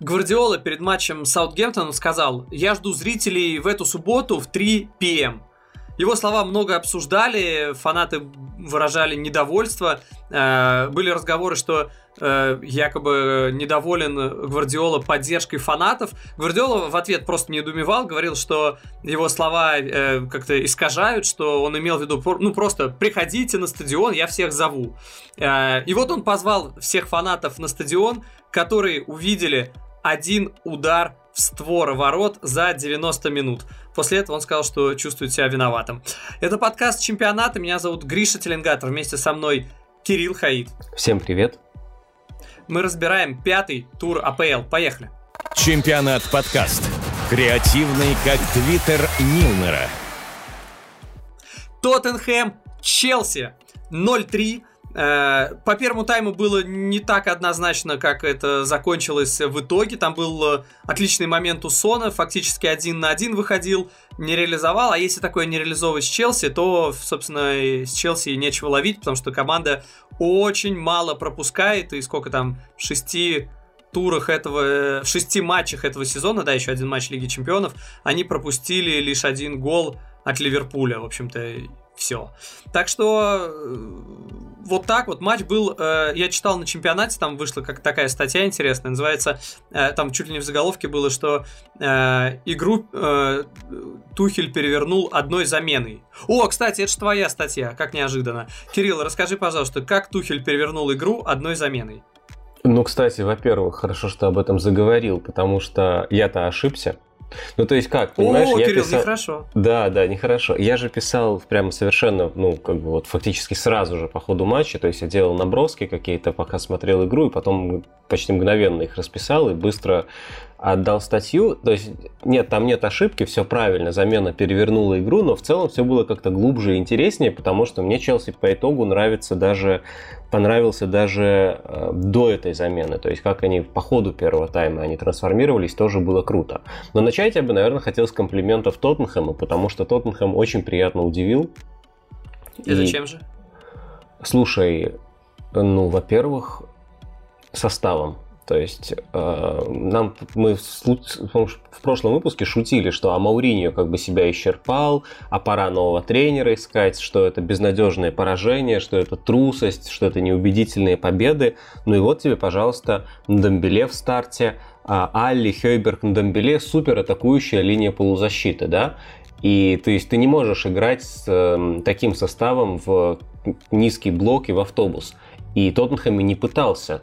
Гвардиола перед матчем с Саутгемптоном сказал, я жду зрителей в эту субботу в 3 p.m. Его слова много обсуждали, фанаты выражали недовольство. Э, были разговоры, что э, якобы недоволен Гвардиола поддержкой фанатов. Гвардиола в ответ просто недоумевал, говорил, что его слова э, как-то искажают, что он имел в виду, ну просто приходите на стадион, я всех зову. И вот он позвал всех фанатов на стадион, которые увидели один удар в створ ворот за 90 минут. После этого он сказал, что чувствует себя виноватым. Это подкаст чемпионата. Меня зовут Гриша Теленгатор. Вместе со мной Кирилл Хаид. Всем привет. Мы разбираем пятый тур АПЛ. Поехали. Чемпионат подкаст. Креативный, как твиттер Нилнера. Тоттенхэм, Челси 0-3. Э, по первому тайму было не так однозначно, как это закончилось в итоге. Там был э, отличный момент у Сона, фактически один на один выходил, не реализовал. А если такое не реализовывать с Челси, то, собственно, с Челси нечего ловить, потому что команда очень мало пропускает. И сколько там, шести турах этого, э, в шести матчах этого сезона, да, еще один матч Лиги Чемпионов, они пропустили лишь один гол от Ливерпуля. В общем-то, все. Так что э, вот так вот матч был. Э, я читал на чемпионате, там вышла как такая статья интересная, называется, э, там чуть ли не в заголовке было, что игру Тухель перевернул одной заменой. О, кстати, это же твоя статья, как неожиданно. Кирилл, расскажи, пожалуйста, как Тухель перевернул игру одной заменой? Ну, кстати, во-первых, хорошо, что об этом заговорил, потому что я-то ошибся. Ну, то есть как, понимаешь, О, я Кирилл, писал... нехорошо. Да, да, нехорошо. Я же писал прямо совершенно, ну, как бы вот фактически сразу же по ходу матча, то есть я делал наброски какие-то, пока смотрел игру, и потом почти мгновенно их расписал и быстро отдал статью. То есть нет, там нет ошибки, все правильно, замена перевернула игру, но в целом все было как-то глубже и интереснее, потому что мне Челси по итогу нравится даже понравился даже э, до этой замены. То есть, как они по ходу первого тайма они трансформировались, тоже было круто. Но начать я бы, наверное, хотел с комплиментов Тоттенхэма, потому что Тоттенхэм очень приятно удивил. И, и зачем же? Слушай, ну, во-первых, составом. То есть э, нам мы в, в прошлом выпуске шутили, что а Мауриньо как бы себя исчерпал, а пора нового тренера искать, что это безнадежное поражение, что это трусость, что это неубедительные победы. Ну и вот тебе, пожалуйста, Ndembele в старте, а Алли, Хейберг, Ndembele, супер атакующая линия полузащиты, да? И то есть ты не можешь играть с э, таким составом в низкий блок и в автобус. И Тоттенхэм и не пытался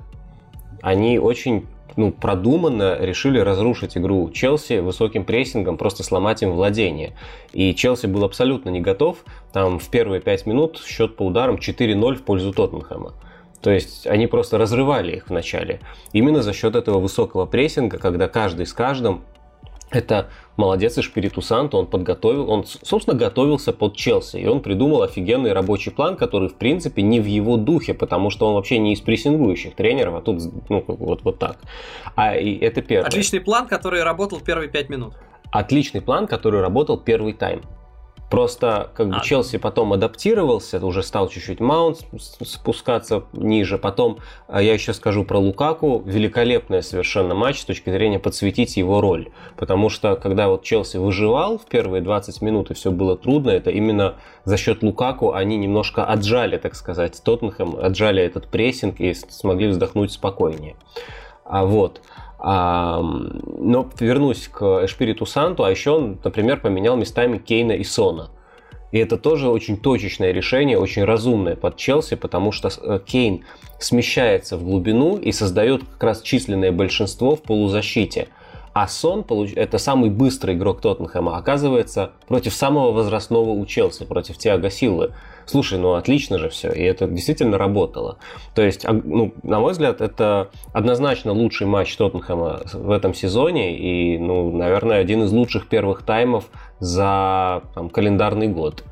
они очень ну, продуманно решили разрушить игру Челси высоким прессингом, просто сломать им владение. И Челси был абсолютно не готов. Там в первые пять минут счет по ударам 4-0 в пользу Тоттенхэма. То есть они просто разрывали их в начале. Именно за счет этого высокого прессинга, когда каждый с каждым это молодец и Шпириту Санту, он подготовил, он, собственно, готовился под Челси, и он придумал офигенный рабочий план, который, в принципе, не в его духе, потому что он вообще не из прессингующих тренеров, а тут, ну, вот, вот так. А и это первое. Отличный план, который работал первые пять минут. Отличный план, который работал первый тайм. Просто как бы а. Челси потом адаптировался, уже стал чуть-чуть маунт спускаться ниже. Потом а, я еще скажу про Лукаку. Великолепный совершенно матч с точки зрения подсветить его роль. Потому что когда вот Челси выживал в первые 20 минут и все было трудно, это именно за счет Лукаку они немножко отжали, так сказать, Тоттенхэм, отжали этот прессинг и смогли вздохнуть спокойнее. А вот. Но вернусь к Эшпириту Санту, а еще он, например, поменял местами Кейна и Сона. И это тоже очень точечное решение, очень разумное под Челси, потому что э, Кейн смещается в глубину и создает как раз численное большинство в полузащите. А Сон, это самый быстрый игрок Тоттенхэма, оказывается против самого возрастного у Челси, против Тиаго Силы слушай, ну отлично же все, и это действительно работало. То есть, ну, на мой взгляд, это однозначно лучший матч Тоттенхэма в этом сезоне, и, ну, наверное, один из лучших первых таймов за там, календарный год.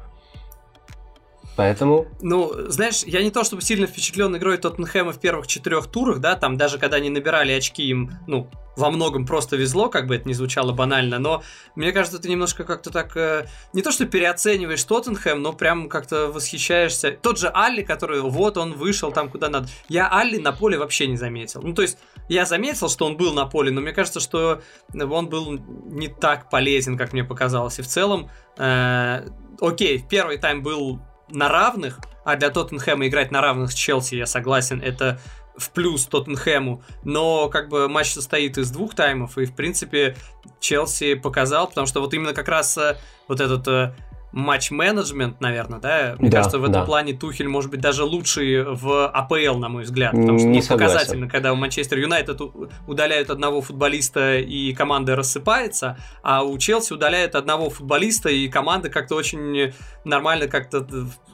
Поэтому... Ну, знаешь, я не то чтобы сильно впечатлен игрой Тоттенхэма в первых четырех турах, да, там даже когда они набирали очки им, ну, во многом просто везло, как бы это ни звучало банально, но мне кажется, ты немножко как-то так, э, не то что переоцениваешь Тоттенхэм, но прям как-то восхищаешься. Тот же Алли, который, вот он вышел там куда надо. Я Алли на поле вообще не заметил. Ну, то есть, я заметил, что он был на поле, но мне кажется, что он был не так полезен, как мне показалось. И в целом, э, окей, в первый тайм был на равных, а для Тоттенхэма играть на равных с Челси, я согласен, это в плюс Тоттенхэму, но как бы матч состоит из двух таймов, и в принципе Челси показал, потому что вот именно как раз э, вот этот э, матч-менеджмент, наверное, да? Мне да, кажется, в этом да. плане Тухель может быть даже лучший в АПЛ, на мой взгляд. Потому что не ну, показательно, когда у Манчестер Юнайтед удаляют одного футболиста и команда рассыпается, а у Челси удаляют одного футболиста и команда как-то очень нормально как-то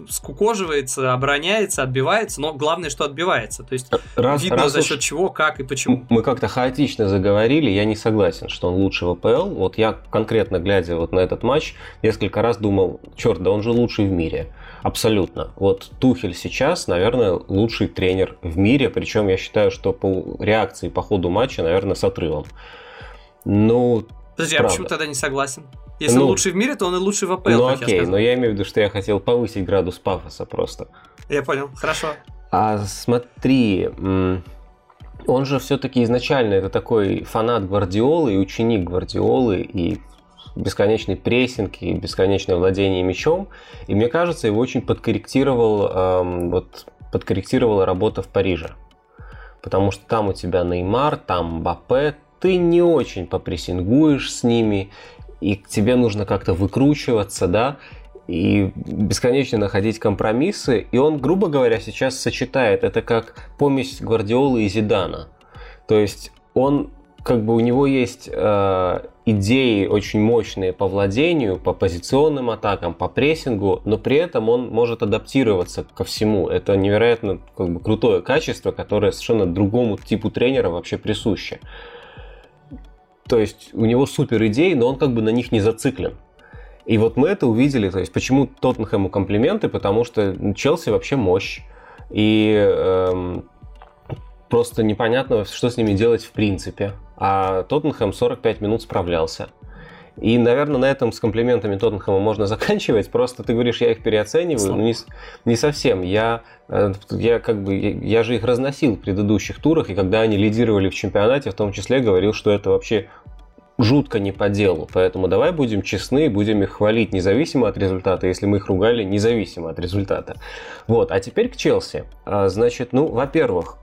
скукоживается, обороняется, отбивается, но главное, что отбивается. То есть раз, видно раз за счет чего, как и почему. Мы как-то хаотично заговорили, я не согласен, что он лучший в АПЛ. Вот я конкретно глядя вот на этот матч, несколько раз думал, черт, да он же лучший в мире. Абсолютно. Вот Тухель сейчас, наверное, лучший тренер в мире, причем я считаю, что по реакции по ходу матча, наверное, с отрывом. Ну, Подожди, правда. а почему тогда не согласен? Если ну, он лучший в мире, то он и лучший в АПЛ. Ну окей, но я имею в виду, что я хотел повысить градус пафоса просто. Я понял, хорошо. А смотри, он же все-таки изначально это такой фанат Гвардиолы и ученик Гвардиолы, и бесконечный прессинг и бесконечное владение мячом. И мне кажется, его очень подкорректировал, эм, вот, подкорректировала работа в Париже. Потому что там у тебя Неймар, там Бапе, ты не очень попрессингуешь с ними, и тебе нужно как-то выкручиваться, да, и бесконечно находить компромиссы. И он, грубо говоря, сейчас сочетает это как помесь Гвардиолы и Зидана. То есть он как бы у него есть э, идеи очень мощные по владению, по позиционным атакам, по прессингу, но при этом он может адаптироваться ко всему. Это невероятно как бы, крутое качество, которое совершенно другому типу тренера вообще присуще. То есть у него супер идеи, но он как бы на них не зациклен. И вот мы это увидели, то есть почему Тоттенхэму комплименты, потому что Челси вообще мощь. И эм, просто непонятно, что с ними делать в принципе а Тоттенхэм 45 минут справлялся. И, наверное, на этом с комплиментами Тоттенхэма можно заканчивать. Просто ты говоришь, я их переоцениваю. Ну, не, не совсем. Я, э, я, как бы, я же их разносил в предыдущих турах, и когда они лидировали в чемпионате, в том числе говорил, что это вообще жутко не по делу. Поэтому давай будем честны, будем их хвалить независимо от результата, если мы их ругали независимо от результата. Вот, а теперь к Челси. А, значит, ну, во-первых,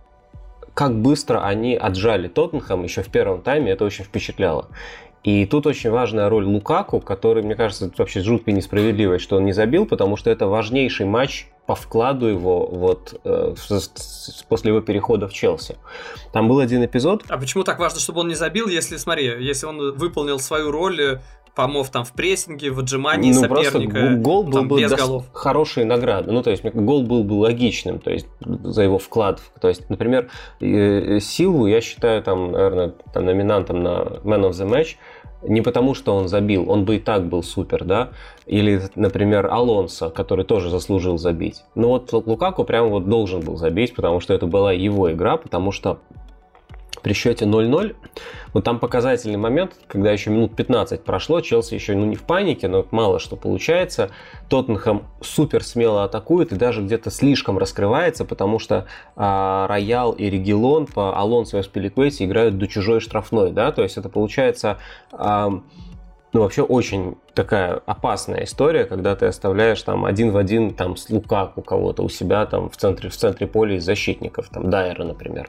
как быстро они отжали Тоттенхэм еще в первом тайме, это очень впечатляло. И тут очень важная роль Лукаку, который, мне кажется, вообще жутко несправедливо, что он не забил, потому что это важнейший матч по вкладу его вот э, после его перехода в Челси. Там был один эпизод. А почему так важно, чтобы он не забил, если, смотри, если он выполнил свою роль э, помов там в прессинге, в отжимании ну, соперника. Гол был там, бы без голов. хорошей награды. Ну, то есть, гол был бы логичным, то есть, за его вклад. То есть, например, э, Силву я считаю там, наверное, там, номинантом на Man of the Match не потому, что он забил, он бы и так был супер, да, или, например, Алонсо, который тоже заслужил забить. Но вот Лукаку прямо вот должен был забить, потому что это была его игра, потому что при счете 0-0. Вот там показательный момент, когда еще минут 15 прошло, Челси еще ну, не в панике, но мало что получается. Тоттенхэм супер смело атакует и даже где-то слишком раскрывается, потому что а, Роял и Регилон по Алонсо и Спиликвейте играют до чужой штрафной, да, то есть это получается... А, ну, вообще очень такая опасная история, когда ты оставляешь там один в один там с Лукаку кого-то у себя там в центре, в центре поля из защитников, там Дайера, например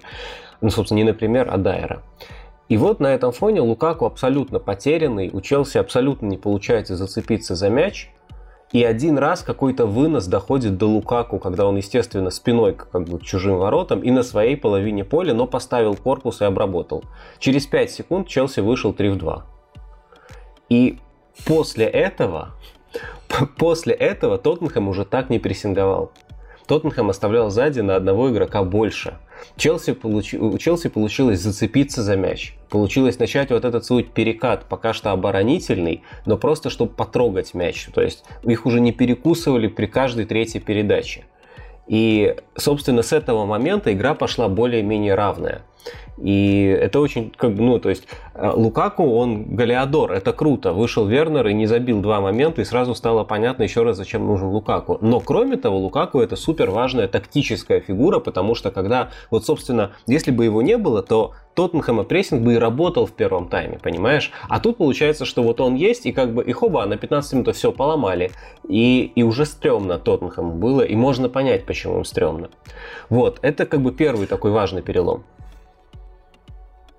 ну, собственно, не например, а Дайера. И вот на этом фоне Лукаку абсолютно потерянный, у Челси абсолютно не получается зацепиться за мяч, и один раз какой-то вынос доходит до Лукаку, когда он, естественно, спиной как бы к чужим воротам и на своей половине поля, но поставил корпус и обработал. Через 5 секунд Челси вышел 3 в 2. И после этого, после этого Тоттенхэм уже так не прессинговал. Тоттенхэм оставлял сзади на одного игрока больше. Челси получ... Челси получилось зацепиться за мяч. Получилось начать вот этот свой перекат, пока что оборонительный, но просто чтобы потрогать мяч. То есть их уже не перекусывали при каждой третьей передаче. И, собственно, с этого момента игра пошла более-менее равная. И это очень, как бы, ну, то есть, э, Лукаку, он Галиадор, это круто. Вышел Вернер и не забил два момента, и сразу стало понятно еще раз, зачем нужен Лукаку. Но, кроме того, Лукаку это супер важная тактическая фигура, потому что когда, вот, собственно, если бы его не было, то Тоттенхэма прессинг бы и работал в первом тайме, понимаешь? А тут получается, что вот он есть, и как бы, и хоба, на 15 минут все поломали. И, и уже стрёмно Тоттенхэму было, и можно понять, почему им стрёмно. Вот, это как бы первый такой важный перелом.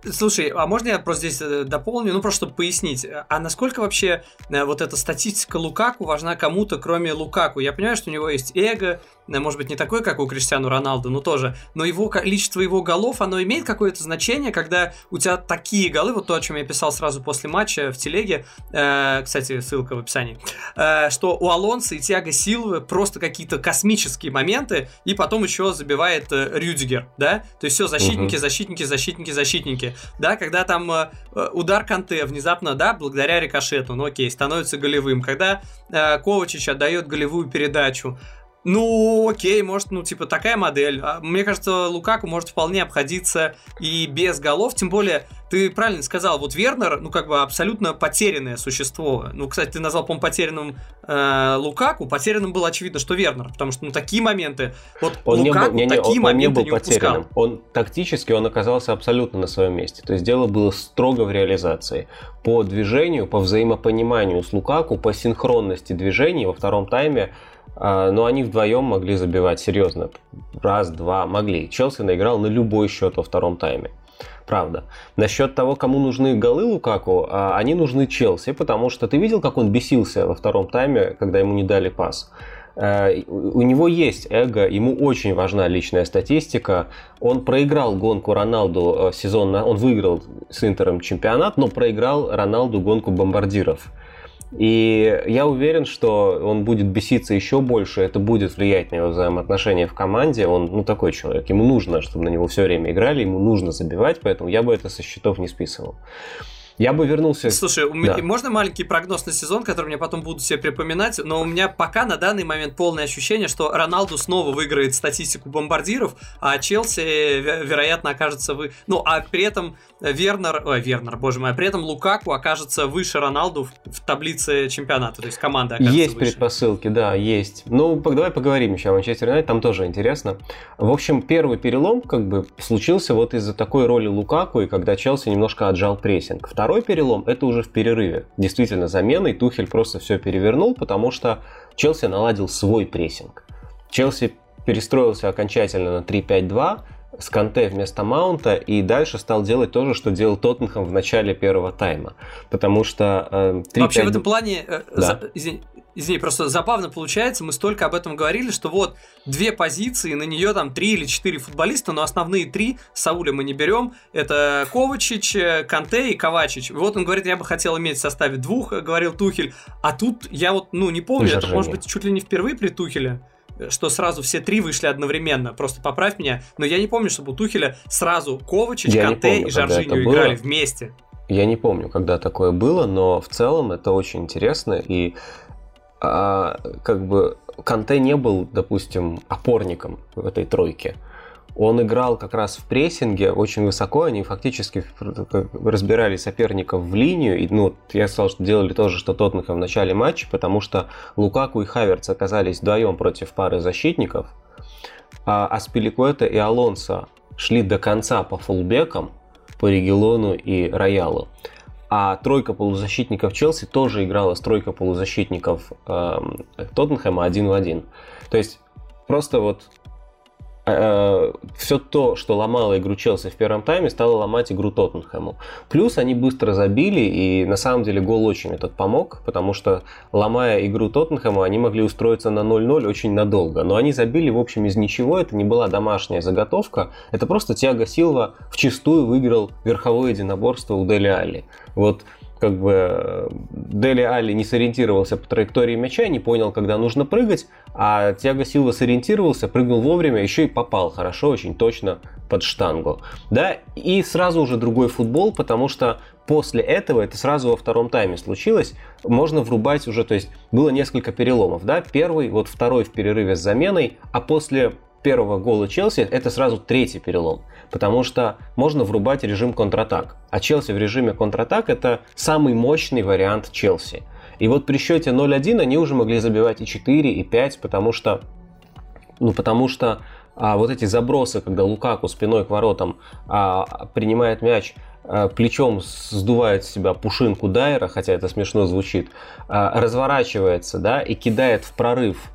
Слушай, а можно я просто здесь э, дополню, ну просто чтобы пояснить, а насколько вообще э, вот эта статистика Лукаку важна кому-то, кроме Лукаку? Я понимаю, что у него есть эго, э, может быть, не такой, как у Криштиану Роналду, но тоже, но его количество его голов, оно имеет какое-то значение, когда у тебя такие голы, вот то, о чем я писал сразу после матча в телеге, э, кстати, ссылка в описании, э, что у Алонса и Тиаго Силвы просто какие-то космические моменты, и потом еще забивает э, Рюдигер, да? То есть все, защитники, угу. защитники, защитники, защитники да, когда там э, э, удар Канте внезапно, да, благодаря рикошету, ну окей, становится голевым, когда э, Ковачич отдает голевую передачу, ну, окей, может, ну, типа, такая модель. А, мне кажется, Лукаку может вполне обходиться и без голов, тем более, ты правильно сказал, вот Вернер, ну, как бы абсолютно потерянное существо. Ну, кстати, ты назвал, по-моему, потерянным э, Лукаку, потерянным было очевидно, что Вернер, потому что, ну, такие моменты, вот он Лукаку не был, не, такие он, моменты он не был не потерянным. Он тактически, он оказался абсолютно на своем месте. То есть дело было строго в реализации. По движению, по взаимопониманию с Лукаку, по синхронности движений во втором тайме но они вдвоем могли забивать серьезно. Раз, два, могли. Челси наиграл на любой счет во втором тайме. Правда. Насчет того, кому нужны голы Лукаку, а, они нужны Челси, потому что ты видел, как он бесился во втором тайме, когда ему не дали пас. А, у него есть эго, ему очень важна личная статистика. Он проиграл гонку Роналду сезон, он выиграл с Интером чемпионат, но проиграл Роналду гонку бомбардиров. И я уверен, что он будет беситься еще больше, это будет влиять на его взаимоотношения в команде. Он, ну, такой человек, ему нужно, чтобы на него все время играли, ему нужно забивать, поэтому я бы это со счетов не списывал. Я бы вернулся... Слушай, у меня, да. можно маленький прогноз на сезон, который мне потом буду себе припоминать, но у меня пока на данный момент полное ощущение, что Роналду снова выиграет статистику бомбардиров, а Челси, вероятно, окажется вы... Ну, а при этом Вернер... Ой, Вернер, боже мой, а при этом Лукаку окажется выше Роналду в, в таблице чемпионата, то есть команда окажется Есть выше. предпосылки, да, есть. Ну, давай поговорим еще о Манчестер Юнайтед, там тоже интересно. В общем, первый перелом как бы случился вот из-за такой роли Лукаку, и когда Челси немножко отжал прессинг. Второй Второй перелом – это уже в перерыве. Действительно, заменой Тухель просто все перевернул, потому что Челси наладил свой прессинг. Челси перестроился окончательно на 3-5-2, с Канте вместо Маунта и дальше стал делать то же, что делал Тоттенхэм в начале первого тайма. Потому что... Э, 3, Вообще 5... в этом плане, э, да. за, извини, извини, просто забавно получается, мы столько об этом говорили, что вот две позиции, на нее там три или четыре футболиста, но основные три, Сауля мы не берем, это Ковачич, Канте и Ковачич. Вот он говорит, я бы хотел иметь в составе двух, говорил Тухель, а тут я вот, ну, не помню, это может быть чуть ли не впервые при Тухеле что сразу все три вышли одновременно. Просто поправь меня. Но я не помню, чтобы у Тухеля сразу Ковачич, я Канте помню, и Жоржиньо играли вместе. Я не помню, когда такое было, но в целом это очень интересно. И а, как бы Канте не был, допустим, опорником в этой тройке. Он играл как раз в прессинге очень высоко, они фактически разбирали соперников в линию. И, ну, я сказал, что делали то же, что Тоттенхэм в начале матча, потому что Лукаку и Хаверц оказались вдвоем против пары защитников, а Аспиликуэта и Алонсо шли до конца по фулбекам, по Регелону и Роялу. А тройка полузащитников Челси тоже играла с тройкой полузащитников э, Тоттенхэма один в один. То есть просто вот э, все то, что ломало игру Челси в первом тайме, стало ломать игру Тоттенхэму. Плюс они быстро забили, и на самом деле гол очень этот помог, потому что, ломая игру Тоттенхэма, они могли устроиться на 0-0 очень надолго. Но они забили, в общем, из ничего, это не была домашняя заготовка, это просто Тиаго Силва в чистую выиграл верховое единоборство у Дели Али. Вот как бы Дели Али не сориентировался по траектории мяча, не понял, когда нужно прыгать, а Тиаго Силва сориентировался, прыгнул вовремя, еще и попал хорошо, очень точно под штангу. Да, и сразу уже другой футбол, потому что после этого, это сразу во втором тайме случилось, можно врубать уже, то есть было несколько переломов, да, первый, вот второй в перерыве с заменой, а после первого гола Челси это сразу третий перелом. Потому что можно врубать режим контратак. А Челси в режиме контратак это самый мощный вариант Челси. И вот при счете 0-1 они уже могли забивать и 4, и 5, потому что, ну, потому что а, вот эти забросы, когда Лукаку спиной к воротам а, принимает мяч, а, плечом сдувает с себя пушинку Дайера, хотя это смешно звучит, а, разворачивается, да, и кидает в прорыв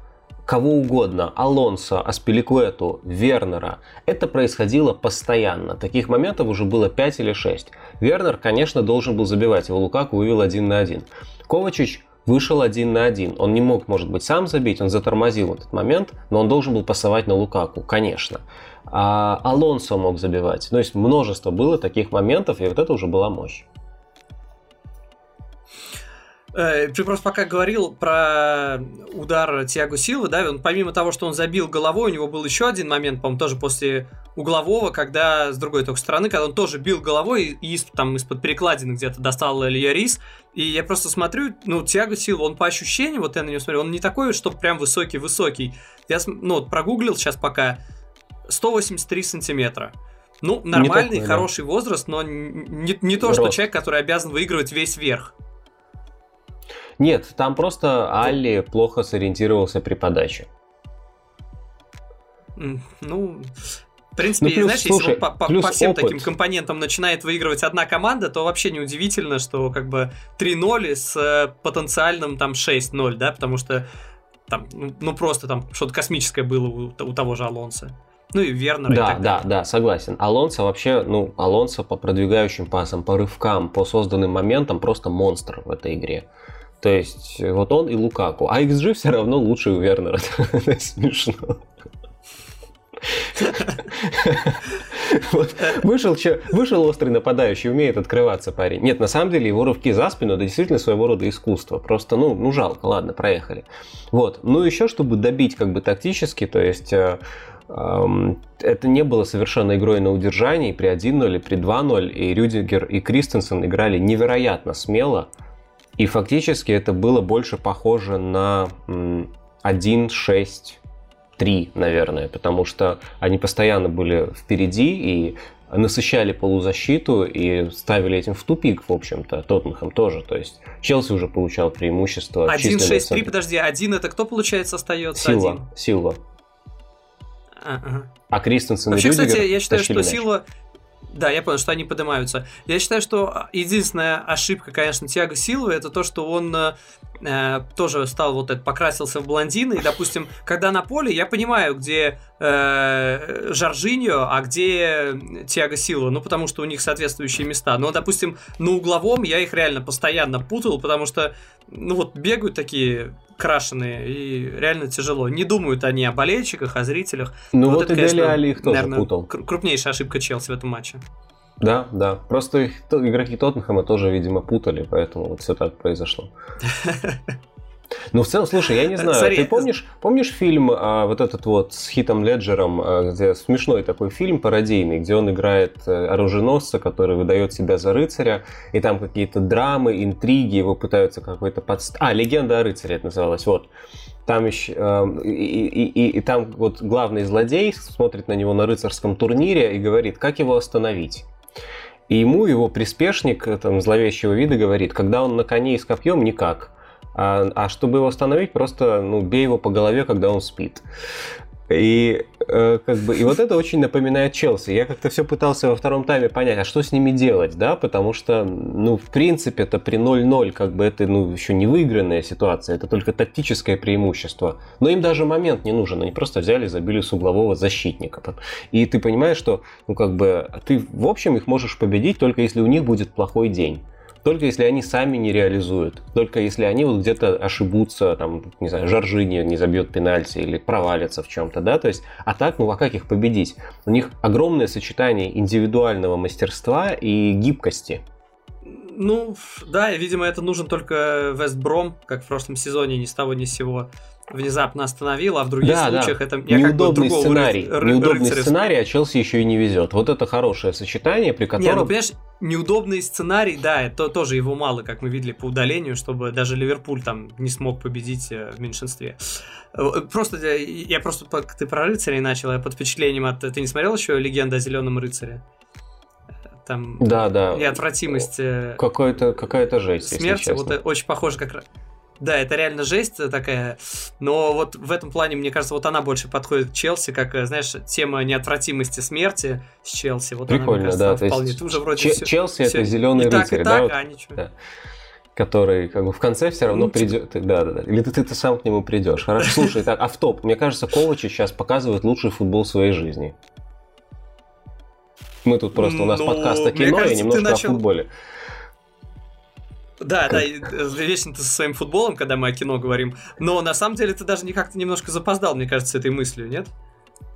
кого угодно, Алонсо, Аспиликуэту, Вернера. Это происходило постоянно. Таких моментов уже было 5 или 6. Вернер, конечно, должен был забивать, его Лукаку вывел один на один. Ковачич вышел один на один. Он не мог, может быть, сам забить, он затормозил этот момент, но он должен был пасовать на Лукаку, конечно. А Алонсо мог забивать. То есть множество было таких моментов, и вот это уже была мощь. Э, ты просто пока говорил про удар Тиаго Силвы, да, он помимо того, что он забил головой, у него был еще один момент, по-моему, тоже после углового, когда с другой только стороны, когда он тоже бил головой и из, там из-под перекладины где-то достал Илья Рис. И я просто смотрю, ну, Тиаго Силва, он по ощущениям, вот я на него смотрю, он не такой, что прям высокий-высокий. Я, ну, вот прогуглил сейчас пока 183 сантиметра. Ну, нормальный, такой, хороший да. возраст, но не, не то, Рост. что человек, который обязан выигрывать весь верх. Нет, там просто Алли плохо сориентировался при подаче. Ну, в принципе, ну, плюс, знаешь, слушай, если по, по, по всем опыт. таким компонентам начинает выигрывать одна команда, то вообще неудивительно, что как бы 3-0 с э, потенциальным там 6-0, да, потому что там, ну, ну просто там что-то космическое было у, у того же Алонса. Ну и Вернер. Да, и да, да, согласен. Алонсо вообще, ну, Алонсо по продвигающим пасам, по рывкам, по созданным моментам просто монстр в этой игре. То есть вот он и Лукаку. А XG все равно лучше у Вернера. Смешно. вышел, вышел острый нападающий, умеет открываться парень. Нет, на самом деле его рывки за спину, это действительно своего рода искусство. Просто, ну, ну жалко, ладно, проехали. Вот. Ну, еще, чтобы добить как бы тактически, то есть э, эм, это не было совершенно игрой на удержании при 1-0, при 2-0, и Рюдигер и Кристенсен играли невероятно смело, и фактически это было больше похоже на 1-6 3, наверное, потому что они постоянно были впереди и насыщали полузащиту и ставили этим в тупик, в общем-то, Тоттенхэм тоже. То есть Челси уже получал преимущество. 1-6-3, подожди, один это кто, получается, остается? Силва. Один? Силва. А, ага. а Кристенсен Вообще, и Рюдигер кстати, я считаю, что мяч. Силва да, я понял, что они поднимаются. Я считаю, что единственная ошибка, конечно, Тиаго Силвы, это то, что он э, тоже стал вот этот, покрасился в блондина, и, допустим, когда на поле, я понимаю, где э, Жоржиньо, а где Тиаго Силва, ну, потому что у них соответствующие места. Но, допустим, на угловом я их реально постоянно путал, потому что, ну, вот бегают такие крашеные, и реально тяжело. Не думают они о болельщиках, о зрителях. Ну вот, вот это, и конечно, Дели Али их тоже наверное, путал. крупнейшая ошибка Челси в этом матче. Да, да. Просто их, игроки Тоттенхэма тоже, видимо, путали, поэтому вот все так произошло. Ну, в целом, слушай, я не знаю, Смотри, ты помнишь, помнишь фильм а, вот этот вот с Хитом Леджером, а, где смешной такой фильм пародийный, где он играет а, оруженосца, который выдает себя за рыцаря, и там какие-то драмы, интриги, его пытаются какой-то подставить. А, «Легенда о рыцаре» это называлось, вот. Там еще, э, и, и, и, и там вот главный злодей смотрит на него на рыцарском турнире и говорит, как его остановить. И ему его приспешник, там, зловещего вида, говорит, когда он на коне и с копьем, никак. А, а чтобы его остановить, просто ну, бей его по голове, когда он спит. И, э, как бы, и вот это очень напоминает Челси. Я как-то все пытался во втором тайме понять, а что с ними делать, да, потому что, ну, в принципе, это при 0-0, как бы, это, ну, еще не выигранная ситуация, это только тактическое преимущество. Но им даже момент не нужен, они просто взяли и забили с углового защитника. И ты понимаешь, что, ну, как бы, ты, в общем, их можешь победить только если у них будет плохой день только если они сами не реализуют, только если они вот где-то ошибутся, там, не знаю, Жоржини не забьет пенальти или провалится в чем-то, да, то есть, а так, ну а как их победить? У них огромное сочетание индивидуального мастерства и гибкости. Ну, да, видимо, это нужен только Вестбром, как в прошлом сезоне, ни с того ни с сего внезапно остановил, а в других да, случаях да. это неудобный сценарий. Ры- неудобный рыцаря... сценарий, а Челси еще и не везет. Вот это хорошее сочетание, при котором. Не, ну, понимаешь, неудобный сценарий, да, это тоже его мало, как мы видели по удалению, чтобы даже Ливерпуль там не смог победить э, в меньшинстве. Э, просто я просто ты про рыцарей начал, я под впечатлением от. Ты не смотрел еще легенда о зеленом рыцаре? Там да, да. неотвратимость. Какой-то, какая-то жесть. Смерть, вот очень похоже как раз да, это реально жесть такая, но вот в этом плане, мне кажется, вот она больше подходит к Челси, как, э, знаешь, тема неотвратимости смерти с Челси. Вот Прикольно, она, да. То вполне. есть уже вроде Ч- все, Челси все это зеленый и рыцарь, так, и да? так, вот, а ничего. да. Который как бы в конце все равно Ну, придет. Да, да, да. Или ты, ты, ты сам к нему придешь. Хорошо, слушай, так, автоп. Мне кажется, Ковачи сейчас показывает лучший футбол своей жизни. Мы тут просто, у нас Ну, подкаст о мне кино кажется, и немножко начал- о футболе. Да, да, э, вечно ты со своим футболом, когда мы о кино говорим. Но на самом деле ты даже никак-то немножко запоздал, мне кажется, этой мыслью, нет?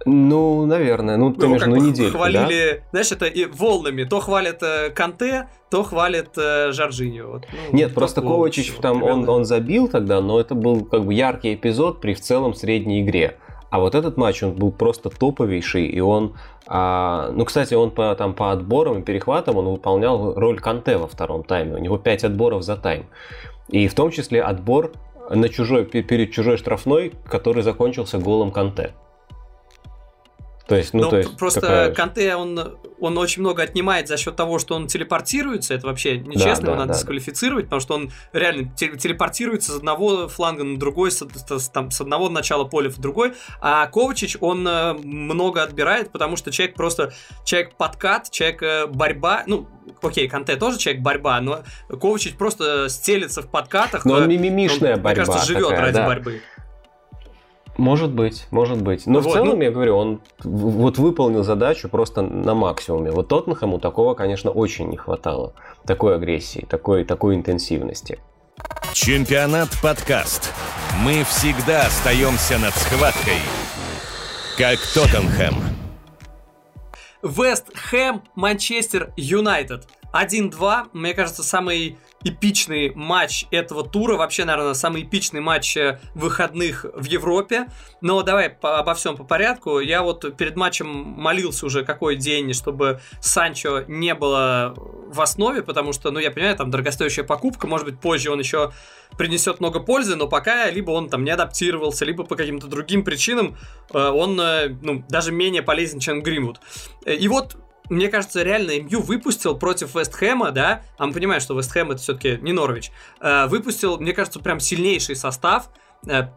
Ну, наверное, ну, ты Его между как ну, бы недельку, да? хвалили, знаешь, это и волнами. То хвалят э, Канте, то хвалят э, Жоржиньо. Вот, ну, Нет, просто Ковачич там, он, он забил тогда, но это был как бы яркий эпизод при в целом средней игре. А вот этот матч, он был просто топовейший, и он, а, ну, кстати, он по, там, по отборам и перехватам, он выполнял роль Канте во втором тайме, у него 5 отборов за тайм. И в том числе отбор на чужой, пе- перед чужой штрафной, который закончился голом Канте. То есть, ну, Но то есть, просто такая- Канте, он, он очень много отнимает за счет того, что он телепортируется. Это вообще нечестно, да, его надо да, да. дисквалифицировать, потому что он реально те- телепортируется с одного фланга на другой, с, с- там, с одного начала поля в другой. А Ковачич, он э, много отбирает, потому что человек просто человек подкат, человек э, борьба. Ну, окей, Канте тоже человек борьба, но Ковачич просто стелится в подкатах. Но он э, мимимишная он, борьба Мне кажется, живет такая, ради да. борьбы. Может быть, может быть. Но в Вот, целом, ну- я говорю, он в- вот выполнил задачу просто на максимуме. Вот Тоттенхэму такого, конечно, очень не хватало. Такой агрессии, такой, такой интенсивности. Чемпионат подкаст. Мы всегда остаемся над схваткой. Как Тоттенхэм. Вест Хэм, Манчестер Юнайтед. 1-2, мне кажется, самый эпичный матч этого тура, вообще, наверное, самый эпичный матч э, выходных в Европе. Но давай по- обо всем по порядку. Я вот перед матчем молился уже какой день, чтобы Санчо не было в основе, потому что, ну, я понимаю, там дорогостоящая покупка, может быть, позже он еще принесет много пользы, но пока либо он там не адаптировался, либо по каким-то другим причинам э, он, э, ну, даже менее полезен, чем Гринвуд. Э, И вот мне кажется, реально МЮ выпустил против Вестхэма, да, а мы понимаем, что Вестхэм это все-таки не Норвич, э, выпустил, мне кажется, прям сильнейший состав, э,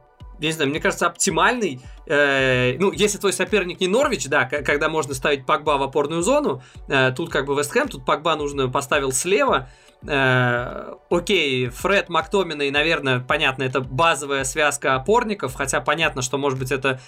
я не знаю, мне кажется, оптимальный. Э, ну, если твой соперник не Норвич, да, когда можно ставить Пакба в опорную зону, э, тут как бы Вестхэм, тут Пакба нужно поставил слева. Э, окей, Фред Мактоминой, наверное, понятно, это базовая связка опорников, хотя понятно, что, может быть, это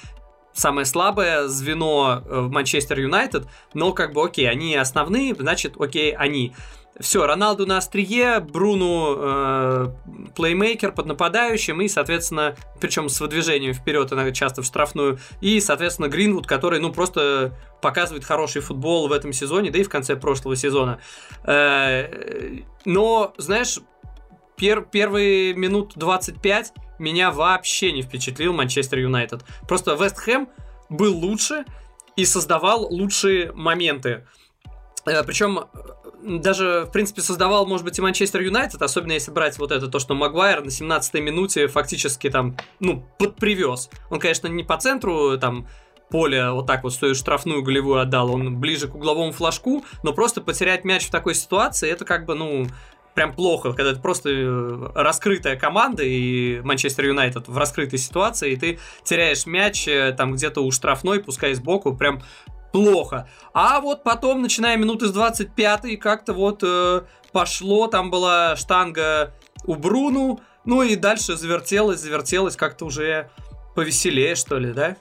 самое слабое звено э, в Манчестер Юнайтед, но как бы окей, они основные, значит, окей, они. Все, Роналду на острие, Бруну э, плеймейкер под нападающим, и, соответственно, причем с выдвижением вперед, иногда часто в штрафную, и, соответственно, Гринвуд, который, ну, просто показывает хороший футбол в этом сезоне, да и в конце прошлого сезона. Э, но, знаешь, пер- первые минут 25 меня вообще не впечатлил Манчестер Юнайтед. Просто Вест Хэм был лучше и создавал лучшие моменты. Э, Причем э, даже, в принципе, создавал, может быть, и Манчестер Юнайтед, особенно если брать вот это, то, что Магуайр на 17-й минуте фактически там, ну, подпривез. Он, конечно, не по центру, там, поля вот так вот свою штрафную голевую отдал, он ближе к угловому флажку, но просто потерять мяч в такой ситуации, это как бы, ну, прям плохо, когда это просто э, раскрытая команда и Манчестер Юнайтед в раскрытой ситуации, и ты теряешь мяч э, там где-то у штрафной, пускай сбоку, прям плохо. А вот потом, начиная минуты с 25 как-то вот э, пошло, там была штанга у Бруну, ну и дальше завертелось, завертелось как-то уже повеселее, что ли, да?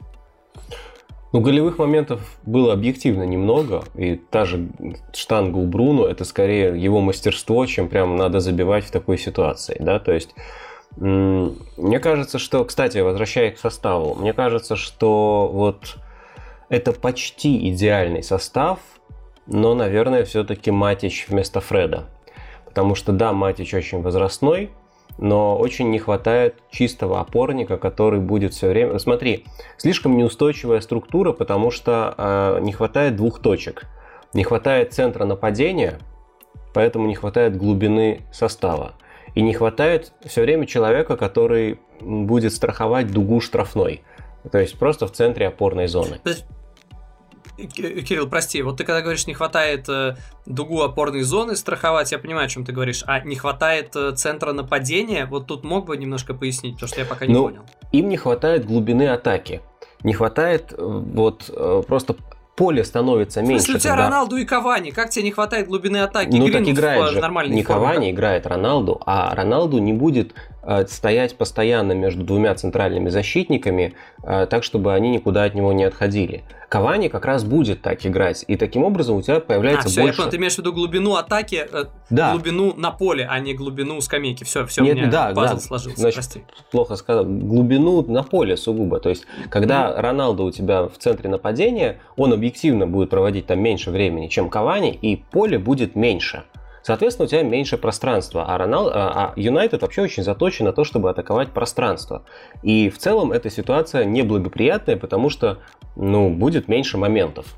Ну, голевых моментов было объективно немного, и та же штанга у Бруно, это скорее его мастерство, чем прям надо забивать в такой ситуации, да, то есть мне кажется, что, кстати, возвращаясь к составу, мне кажется, что вот это почти идеальный состав, но, наверное, все-таки Матич вместо Фреда. Потому что, да, Матич очень возрастной, но очень не хватает чистого опорника, который будет все время... Смотри, слишком неустойчивая структура, потому что э, не хватает двух точек. Не хватает центра нападения, поэтому не хватает глубины состава. И не хватает все время человека, который будет страховать дугу штрафной. То есть просто в центре опорной зоны. Кирилл, прости, вот ты когда говоришь, не хватает э, дугу опорной зоны страховать, я понимаю, о чем ты говоришь, а не хватает э, центра нападения, вот тут мог бы немножко пояснить, потому что я пока не ну, понял. Им не хватает глубины атаки. Не хватает э, вот просто поле становится меньше. Если у тебя когда... Роналду и Кавани, как тебе не хватает глубины атаки? Ну так играет же не Кавани, играет Роналду, а Роналду не будет стоять постоянно между двумя центральными защитниками, э, так чтобы они никуда от него не отходили. Кавани как раз будет так играть, и таким образом у тебя появляется а, все, больше... Я понял, ты имеешь в виду глубину атаки, э, да. глубину на поле, а не глубину скамейки. Все, все, Нет, у меня да, пазл да. сложился, Значит, прости. Плохо сказал. Глубину на поле сугубо. То есть, когда mm-hmm. Роналдо у тебя в центре нападения, он объективно будет проводить там меньше времени, чем Кавани, и поле будет меньше. Соответственно, у тебя меньше пространства, а Ронал, а Юнайтед вообще очень заточен на то, чтобы атаковать пространство. И в целом эта ситуация неблагоприятная, потому что ну, будет меньше моментов.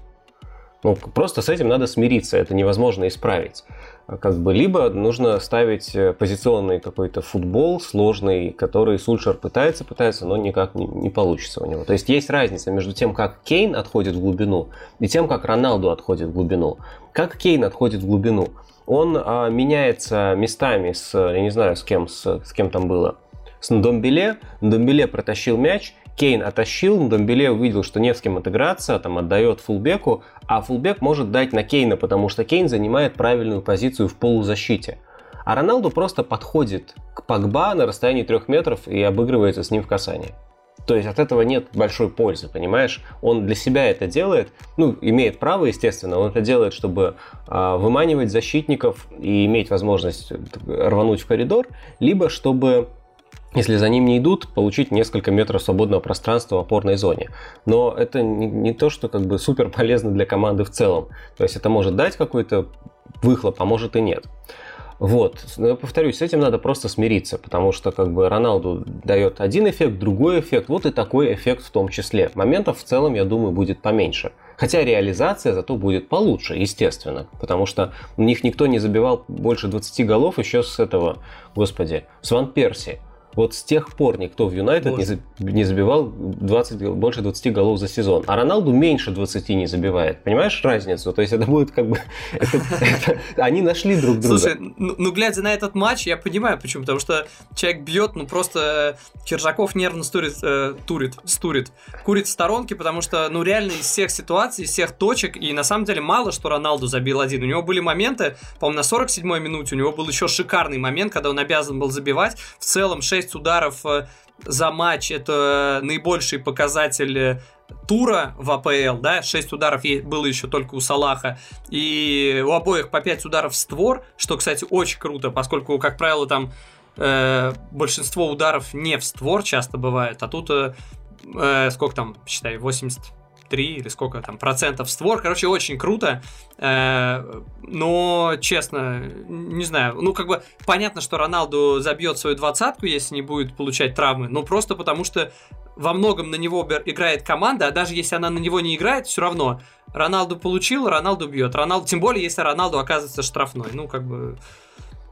Ну, просто с этим надо смириться, это невозможно исправить. Как бы, либо нужно ставить э, позиционный какой-то футбол сложный, который Сульшер пытается, пытается, но никак не, не получится у него. То есть есть разница между тем, как Кейн отходит в глубину, и тем, как Роналду отходит в глубину. Как Кейн отходит в глубину? Он а, меняется местами с, я не знаю, с кем, с, с кем там было, с Ndоmbele. Ndоmbele протащил мяч, Кейн оттащил, Домбеле увидел, что не с кем отыграться, там отдает фулбеку, а фулбек может дать на Кейна, потому что Кейн занимает правильную позицию в полузащите. А Роналду просто подходит к Пагба на расстоянии трех метров и обыгрывается с ним в касании. То есть от этого нет большой пользы, понимаешь? Он для себя это делает, ну, имеет право, естественно, он это делает, чтобы э, выманивать защитников и иметь возможность рвануть в коридор, либо чтобы если за ним не идут, получить несколько метров свободного пространства в опорной зоне. Но это не, не то, что как бы супер полезно для команды в целом. То есть это может дать какой-то выхлоп, а может и нет. Вот, но я повторюсь, с этим надо просто смириться, потому что как бы Роналду дает один эффект, другой эффект, вот и такой эффект в том числе. Моментов в целом, я думаю, будет поменьше. Хотя реализация зато будет получше, естественно, потому что у них никто не забивал больше 20 голов еще с этого, господи, с Ван Перси. Вот с тех пор никто в Юнайтед не, не забивал 20, больше 20 голов за сезон. А Роналду меньше 20 не забивает. Понимаешь разницу? То есть это будет как бы... они нашли друг друга. Слушай, ну, ну глядя на этот матч, я понимаю почему. Потому что человек бьет, ну просто Киржаков нервно стурит, э, турит, стурит, курит в сторонке, потому что, ну реально из всех ситуаций, из всех точек, и на самом деле мало, что Роналду забил один. У него были моменты, по-моему, на 47-й минуте у него был еще шикарный момент, когда он обязан был забивать. В целом 6 6 ударов э, за матч это наибольший показатель э, тура в АПЛ, да, 6 ударов было еще только у Салаха, и у обоих по 5 ударов в створ, что, кстати, очень круто, поскольку, как правило, там э, большинство ударов не в створ часто бывает, а тут, э, э сколько там, считай, 80 3 или сколько там процентов створ. Короче, очень круто. Э, но, честно, не знаю. Ну, как бы понятно, что Роналду забьет свою двадцатку, если не будет получать травмы. Но просто потому что во многом на него играет команда, а даже если она на него не играет, все равно Роналду получил, Роналду бьет. Роналду, тем более, если Роналду оказывается штрафной. Ну, как бы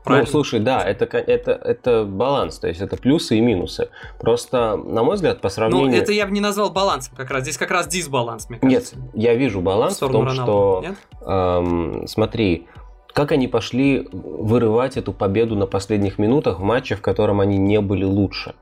Правильно. Ну, слушай, да, это, это, это баланс, то есть это плюсы и минусы. Просто, на мой взгляд, по сравнению... Ну, это я бы не назвал балансом как раз, здесь как раз дисбаланс, мне кажется. Нет, я вижу баланс в, в том, Роналду. что... Нет? Эм, смотри, как они пошли вырывать эту победу на последних минутах в матче, в котором они не были лучше.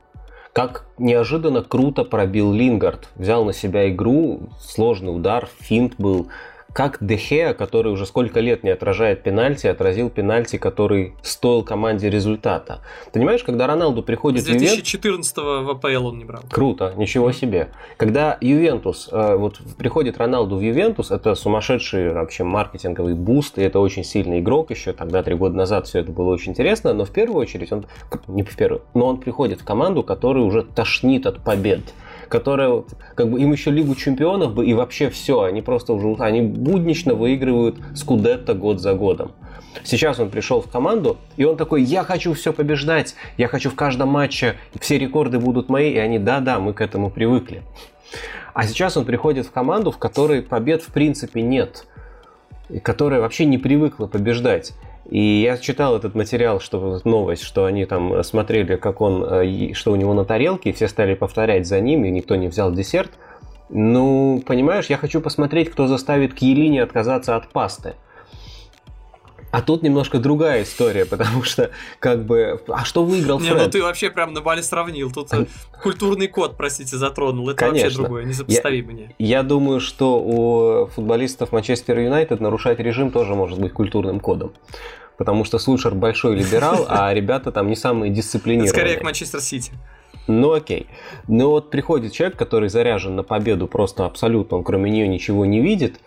Как неожиданно круто пробил Лингард. Взял на себя игру, сложный удар, финт был как Де Хеа, который уже сколько лет не отражает пенальти, отразил пенальти, который стоил команде результата. Ты понимаешь, когда Роналду приходит С 2014 в АПЛ он не брал. Круто, ничего себе. Когда Ювентус, э, вот приходит Роналду в Ювентус, это сумасшедший вообще маркетинговый буст, и это очень сильный игрок еще, тогда три года назад все это было очень интересно, но в первую очередь он, не в первую, но он приходит в команду, которая уже тошнит от побед которая, как бы им еще Лигу Чемпионов бы и вообще все, они просто уже, они буднично выигрывают Скудетто год за годом. Сейчас он пришел в команду, и он такой, я хочу все побеждать, я хочу в каждом матче, все рекорды будут мои, и они, да-да, мы к этому привыкли. А сейчас он приходит в команду, в которой побед в принципе нет, и которая вообще не привыкла побеждать. И я читал этот материал, что новость, что они там смотрели, как он, э, что у него на тарелке, все стали повторять за ним, и никто не взял десерт. Ну, понимаешь, я хочу посмотреть, кто заставит Киелине отказаться от пасты. А тут немножко другая история, потому что, как бы, а что выиграл Фред? Не, ну ты вообще прям на бале сравнил. Тут э, культурный код, простите, затронул. Это Конечно. вообще другое, несопоставимо. Я, я думаю, что у футболистов Манчестер Юнайтед нарушать режим тоже может быть культурным кодом потому что Сульшер большой либерал, а ребята там не самые дисциплинированные. Скорее к Манчестер Сити. Ну окей. Но вот приходит человек, который заряжен на победу просто абсолютно, он кроме нее ничего не видит,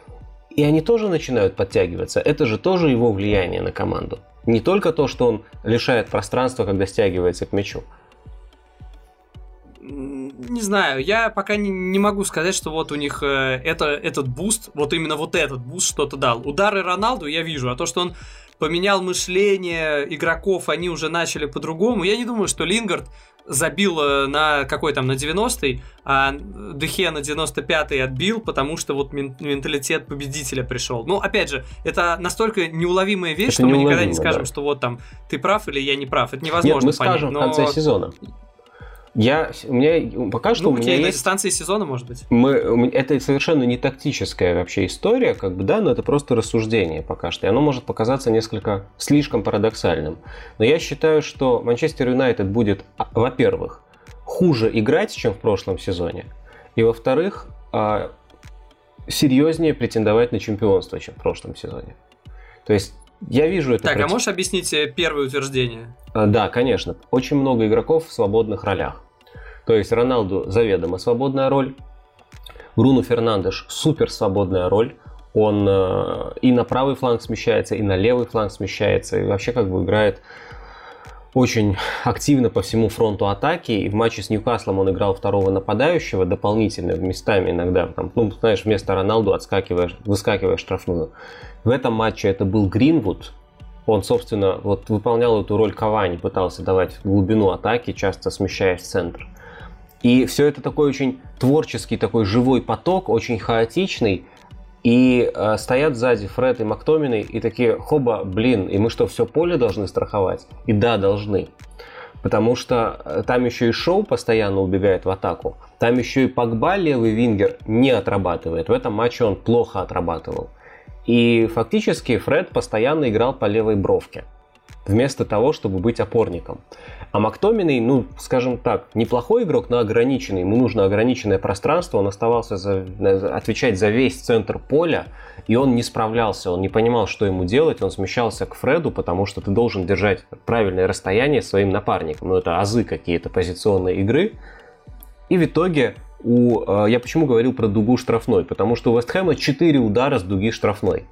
и они тоже начинают подтягиваться. Это же тоже его влияние на команду. Не только то, что он лишает пространства, когда стягивается к мячу. Не знаю, я пока не, не могу сказать, что вот у них э, это, этот буст, вот именно вот этот буст что-то дал. Удары Роналду я вижу, а то, что он поменял мышление игроков, они уже начали по-другому. Я не думаю, что Лингард забил э, на какой там, на 90-й, а Дехе на 95-й отбил, потому что вот менталитет победителя пришел. Ну, опять же, это настолько неуловимая вещь, это что мы никогда не скажем, да. что вот там ты прав или я не прав. Это невозможно Нет, мы понять. скажем но... в конце сезона. Я, у меня пока что ну, у меня на есть... дистанции сезона, может быть. Мы, это совершенно не тактическая вообще история, как бы, да, но это просто рассуждение пока что. И оно может показаться несколько слишком парадоксальным. Но я считаю, что Манчестер Юнайтед будет, а, во-первых, хуже играть, чем в прошлом сезоне. И во-вторых, а, серьезнее претендовать на чемпионство, чем в прошлом сезоне. То есть я вижу это. Так, против... а можешь объяснить э, первое утверждение? А, да, конечно. Очень много игроков в свободных ролях. То есть Роналду заведомо свободная роль. Бруно Фернандеш супер свободная роль. Он э, и на правый фланг смещается, и на левый фланг смещается, и вообще как бы играет очень активно по всему фронту атаки. И в матче с Ньюкаслом он играл второго нападающего дополнительно местами иногда. Там, ну, знаешь, вместо Роналду отскакиваешь, выскакиваешь штрафную. В этом матче это был Гринвуд. Он, собственно, вот выполнял эту роль Кавани, пытался давать глубину атаки, часто смещаясь в центр. И все это такой очень творческий, такой живой поток, очень хаотичный. И э, стоят сзади Фред и Мактомины и такие, хоба, блин, и мы что, все поле должны страховать? И да, должны. Потому что э, там еще и Шоу постоянно убегает в атаку. Там еще и Погба, левый вингер, не отрабатывает. В этом матче он плохо отрабатывал. И фактически Фред постоянно играл по левой бровке, вместо того, чтобы быть опорником. А Мактоминой, ну, скажем так, неплохой игрок, но ограниченный. Ему нужно ограниченное пространство, он оставался за, отвечать за весь центр поля, и он не справлялся, он не понимал, что ему делать, он смещался к Фреду, потому что ты должен держать правильное расстояние своим напарником. Ну, это азы какие-то позиционной игры. И в итоге у, э, я почему говорил про дугу штрафной? Потому что у Вестхэма 4 удара с дуги штрафной.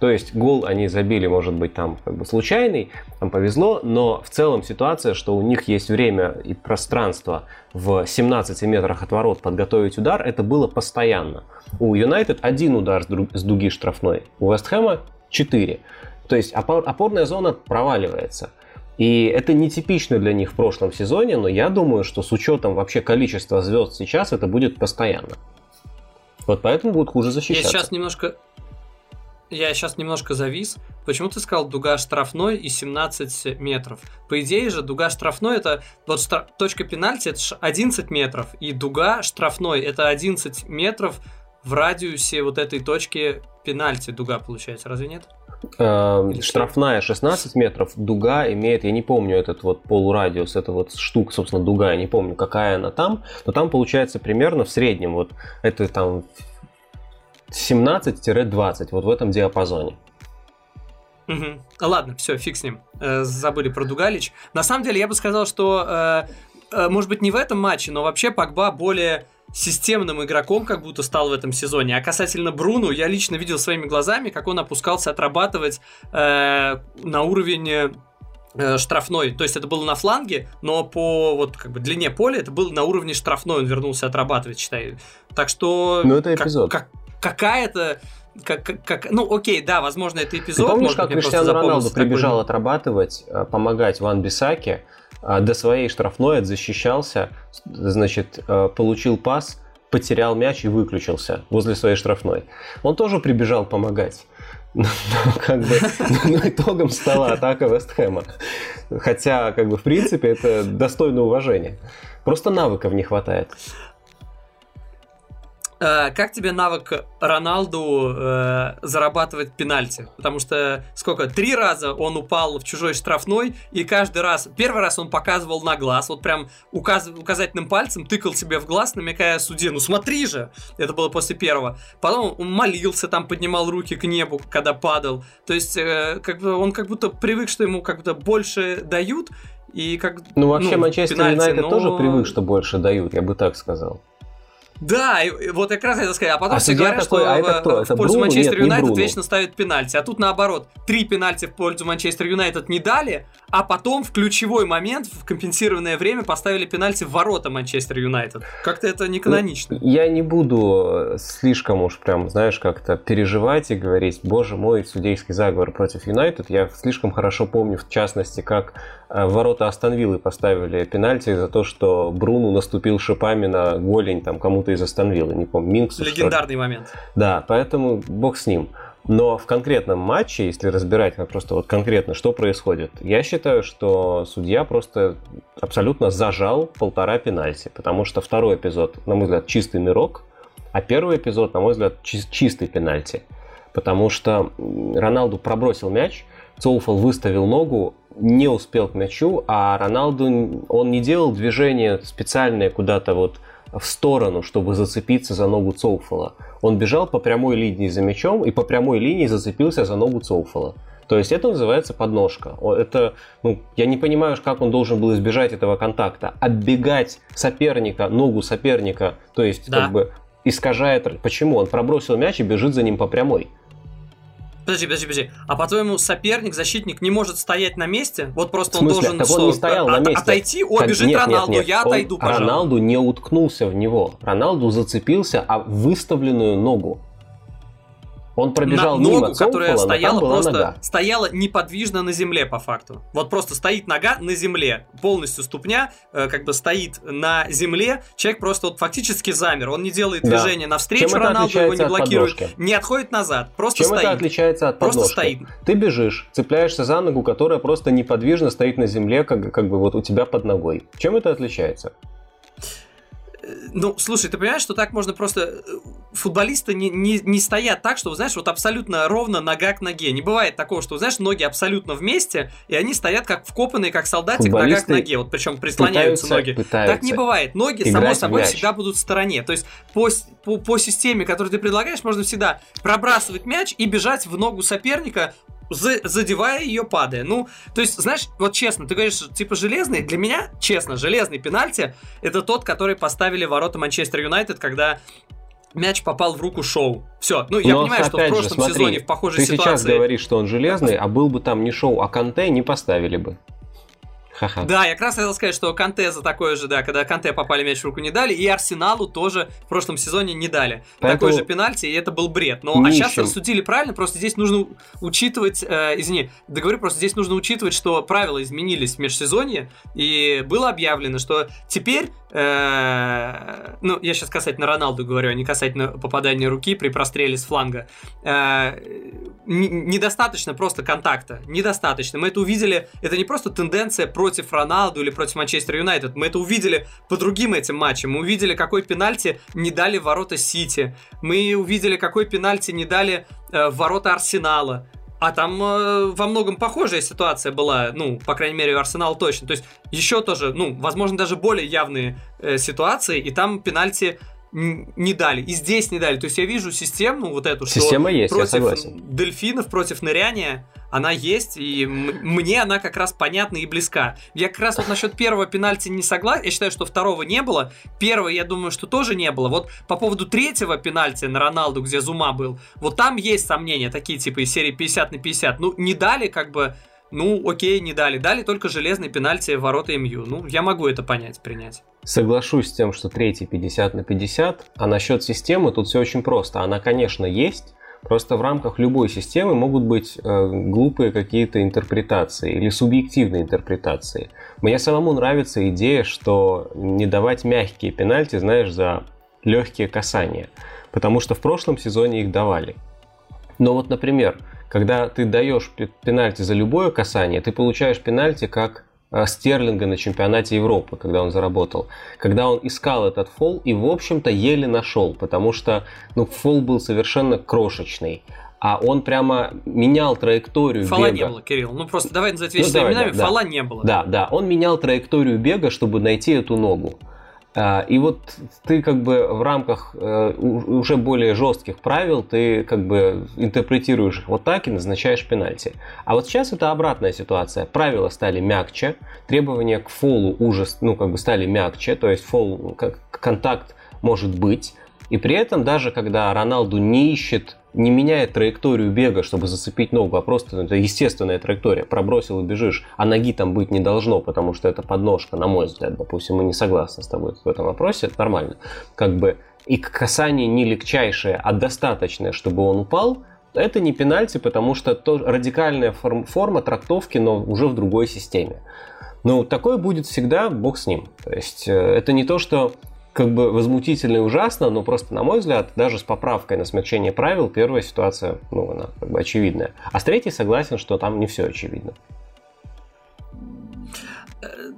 То есть гол они забили, может быть, там как бы случайный, там повезло, но в целом ситуация, что у них есть время и пространство в 17 метрах от ворот подготовить удар, это было постоянно. У Юнайтед один удар с дуги штрафной, у Вестхэма 4. То есть опорная зона проваливается. И это нетипично для них в прошлом сезоне, но я думаю, что с учетом вообще количества звезд сейчас это будет постоянно. Вот поэтому будут хуже защищаться. Я сейчас немножко я сейчас немножко завис. Почему ты сказал дуга штрафной и 17 метров? По идее же, дуга штрафной это... Вот штраф, точка пенальти это 11 метров, и дуга штрафной это 11 метров в радиусе вот этой точки пенальти дуга получается, разве нет? Э, штрафная 16 метров, дуга имеет, я не помню этот вот полурадиус, это вот штука, собственно, дуга, я не помню, какая она там, но там получается примерно в среднем, вот это там 17-20, вот в этом диапазоне. Угу. Ладно, все, фиг с ним. Э, забыли про Дугалич. На самом деле, я бы сказал, что, э, э, может быть, не в этом матче, но вообще Пакба более системным игроком как будто стал в этом сезоне. А касательно Бруну, я лично видел своими глазами, как он опускался отрабатывать э, на уровень э, штрафной. То есть это было на фланге, но по вот как бы длине поля это было на уровне штрафной. Он вернулся отрабатывать, считай. Так что... Ну это эпизод. Как, как, какая-то как, как, ну, окей, да, возможно, это эпизод. Ты помнишь, как Криштиану Роналду прибежал отрабатывать, э, помогать Ван Бисаке, а, до своей штрафной отзащищался, значит, э, получил пас, потерял мяч и выключился возле своей штрафной. Он тоже прибежал помогать. но, как бы, но итогом стала атака Вестхэма. Хотя, как бы, в принципе, это достойно уважения. Просто навыков не хватает. Э, как тебе навык Роналду э, зарабатывать пенальти? Потому что сколько? Три раза он упал в чужой штрафной, и каждый раз, первый раз он показывал на глаз, вот прям указ, указательным пальцем тыкал себе в глаз, намекая судье, ну смотри же! Это было после первого. Потом он молился, там поднимал руки к небу, когда падал. То есть э, как бы он как будто привык, что ему как будто больше дают, и как... Ну вообще ну, Манчестер Юнайтед но... тоже привык, что больше дают, я бы так сказал. Да, и вот как раз хотел сказать. А потом а все говорят, такой, что а это кто? Это в пользу Бруно? Манчестер Юнайтед вечно ставят пенальти. А тут наоборот, три пенальти в пользу Манчестер Юнайтед не дали, а потом в ключевой момент, в компенсированное время поставили пенальти в ворота Манчестер Юнайтед. Как-то это не канонично. Ну, я не буду слишком уж прям, знаешь, как-то переживать и говорить, боже мой, судейский заговор против Юнайтед. Я слишком хорошо помню, в частности, как э, в ворота Астон Виллы поставили пенальти за то, что Бруну наступил шипами на голень там кому-то кто-то из Астон не помню, Минкс. Легендарный момент. Да, поэтому бог с ним. Но в конкретном матче, если разбирать как просто вот конкретно, что происходит, я считаю, что судья просто абсолютно зажал полтора пенальти, потому что второй эпизод, на мой взгляд, чистый мирок, а первый эпизод, на мой взгляд, чистый пенальти. Потому что Роналду пробросил мяч, Цоуфал выставил ногу, не успел к мячу, а Роналду, он не делал движение специальное куда-то вот в сторону, чтобы зацепиться за ногу Цоуфала. Он бежал по прямой линии за мячом и по прямой линии зацепился за ногу Цоуфала. То есть это называется подножка. Это, ну, я не понимаю, как он должен был избежать этого контакта. Оббегать соперника, ногу соперника, то есть да. как бы искажает. Почему? Он пробросил мяч и бежит за ним по прямой. Подожди, подожди, подожди. А по-твоему, соперник, защитник не может стоять на месте? Вот просто он должен так он не стоял на месте. отойти? О, бежит нет, Роналду, нет, нет. я он, отойду, пожалуйста. Роналду не уткнулся в него. Роналду зацепился о выставленную ногу. Он пробежал на ногу, мимо которая Цомфола, стояла просто нога. стояла неподвижно на земле по факту. Вот просто стоит нога на земле, полностью ступня э, как бы стоит на земле. Человек просто вот фактически замер. Он не делает да. движения навстречу Чем Роналду, его не блокирует, не отходит назад, просто Чем стоит. это отличается от подножки? Просто стоит. Ты бежишь, цепляешься за ногу, которая просто неподвижно стоит на земле, как, как бы вот у тебя под ногой. Чем это отличается? Ну, слушай, ты понимаешь, что так можно просто... Э, футболисты не, не, не стоят так, что, знаешь, вот абсолютно ровно нога к ноге. Не бывает такого, что, знаешь, ноги абсолютно вместе, и они стоят как вкопанные, как солдатик, нога к ноге. Вот причем прислоняются пытаются, ноги. Пытаются так не бывает. Ноги, само собой, всегда будут в стороне. То есть по, по, по системе, которую ты предлагаешь, можно всегда пробрасывать мяч и бежать в ногу соперника, задевая ее, падая. Ну, то есть, знаешь, вот честно, ты говоришь, типа железный. Для меня, честно, железный пенальти это тот, который поставили ворота Манчестер Юнайтед, когда мяч попал в руку Шоу. Все. Ну, я Но понимаю, что в прошлом же, смотри, сезоне в похожей ты ситуации... Ты сейчас говоришь, что он железный, а был бы там не Шоу, а Канте, не поставили бы. Ха-ха. Да, я как раз хотел сказать, что Канте за такое же, да, когда Канте попали мяч в руку не дали, и Арсеналу тоже в прошлом сезоне не дали. Поэтому... Такой же пенальти, и это был бред. Но а сейчас рассудили правильно, просто здесь нужно учитывать, э, извини, договорю, просто здесь нужно учитывать, что правила изменились в межсезонье, и было объявлено, что теперь Э, ну, я сейчас касательно Роналду говорю, а не касательно попадания руки при простреле с фланга. Э, недостаточно просто контакта. Недостаточно. Мы это увидели. Это не просто тенденция против Роналду или против Манчестер Юнайтед. Мы это увидели по другим этим матчам. Мы увидели, какой пенальти не дали ворота Сити. Мы увидели, какой пенальти не дали э, ворота Арсенала. А там э, во многом похожая ситуация была, ну, по крайней мере, у Арсенала точно. То есть еще тоже, ну, возможно, даже более явные э, ситуации, и там пенальти не дали. И здесь не дали. То есть я вижу систему вот эту, Система что есть, против дельфинов, против ныряния, она есть, и мне она как раз понятна и близка. Я как раз вот насчет первого пенальти не согласен. Я считаю, что второго не было. Первого, я думаю, что тоже не было. Вот по поводу третьего пенальти на Роналду, где Зума был, вот там есть сомнения, такие типа из серии 50 на 50. Ну, не дали как бы ну, окей, не дали. Дали только железный пенальти в ворота МЮ. Ну, я могу это понять, принять. Соглашусь с тем, что третий 50 на 50. А насчет системы тут все очень просто. Она, конечно, есть. Просто в рамках любой системы могут быть э, глупые какие-то интерпретации или субъективные интерпретации. Мне самому нравится идея, что не давать мягкие пенальти, знаешь, за легкие касания. Потому что в прошлом сезоне их давали. Но вот, например, когда ты даешь пенальти за любое касание, ты получаешь пенальти как э, Стерлинга на чемпионате Европы, когда он заработал. Когда он искал этот фол и, в общем-то, еле нашел, потому что ну, фол был совершенно крошечный а он прямо менял траекторию фала бега. не было, Кирилл. Ну просто давай вещи ну, своими именами, да, фала да. не было. Да, да, он менял траекторию бега, чтобы найти эту ногу. А, и вот ты как бы в рамках э, уже более жестких правил, ты как бы интерпретируешь их вот так и назначаешь пенальти. А вот сейчас это обратная ситуация. Правила стали мягче, требования к фолу уже ну, как бы стали мягче, то есть фол, как контакт может быть. И при этом даже когда Роналду не ищет не меняет траекторию бега, чтобы зацепить ногу, а просто ну, это естественная траектория, пробросил и бежишь, а ноги там быть не должно, потому что это подножка, на мой взгляд, допустим, мы не согласны с тобой в этом вопросе, это нормально. Как бы и касание не легчайшее, а достаточное, чтобы он упал, это не пенальти, потому что то радикальная форм, форма трактовки, но уже в другой системе. Но такое будет всегда, бог с ним. То есть э, это не то, что как бы возмутительно и ужасно, но просто, на мой взгляд, даже с поправкой на смягчение правил, первая ситуация, ну, она как бы очевидная. А с третьей согласен, что там не все очевидно.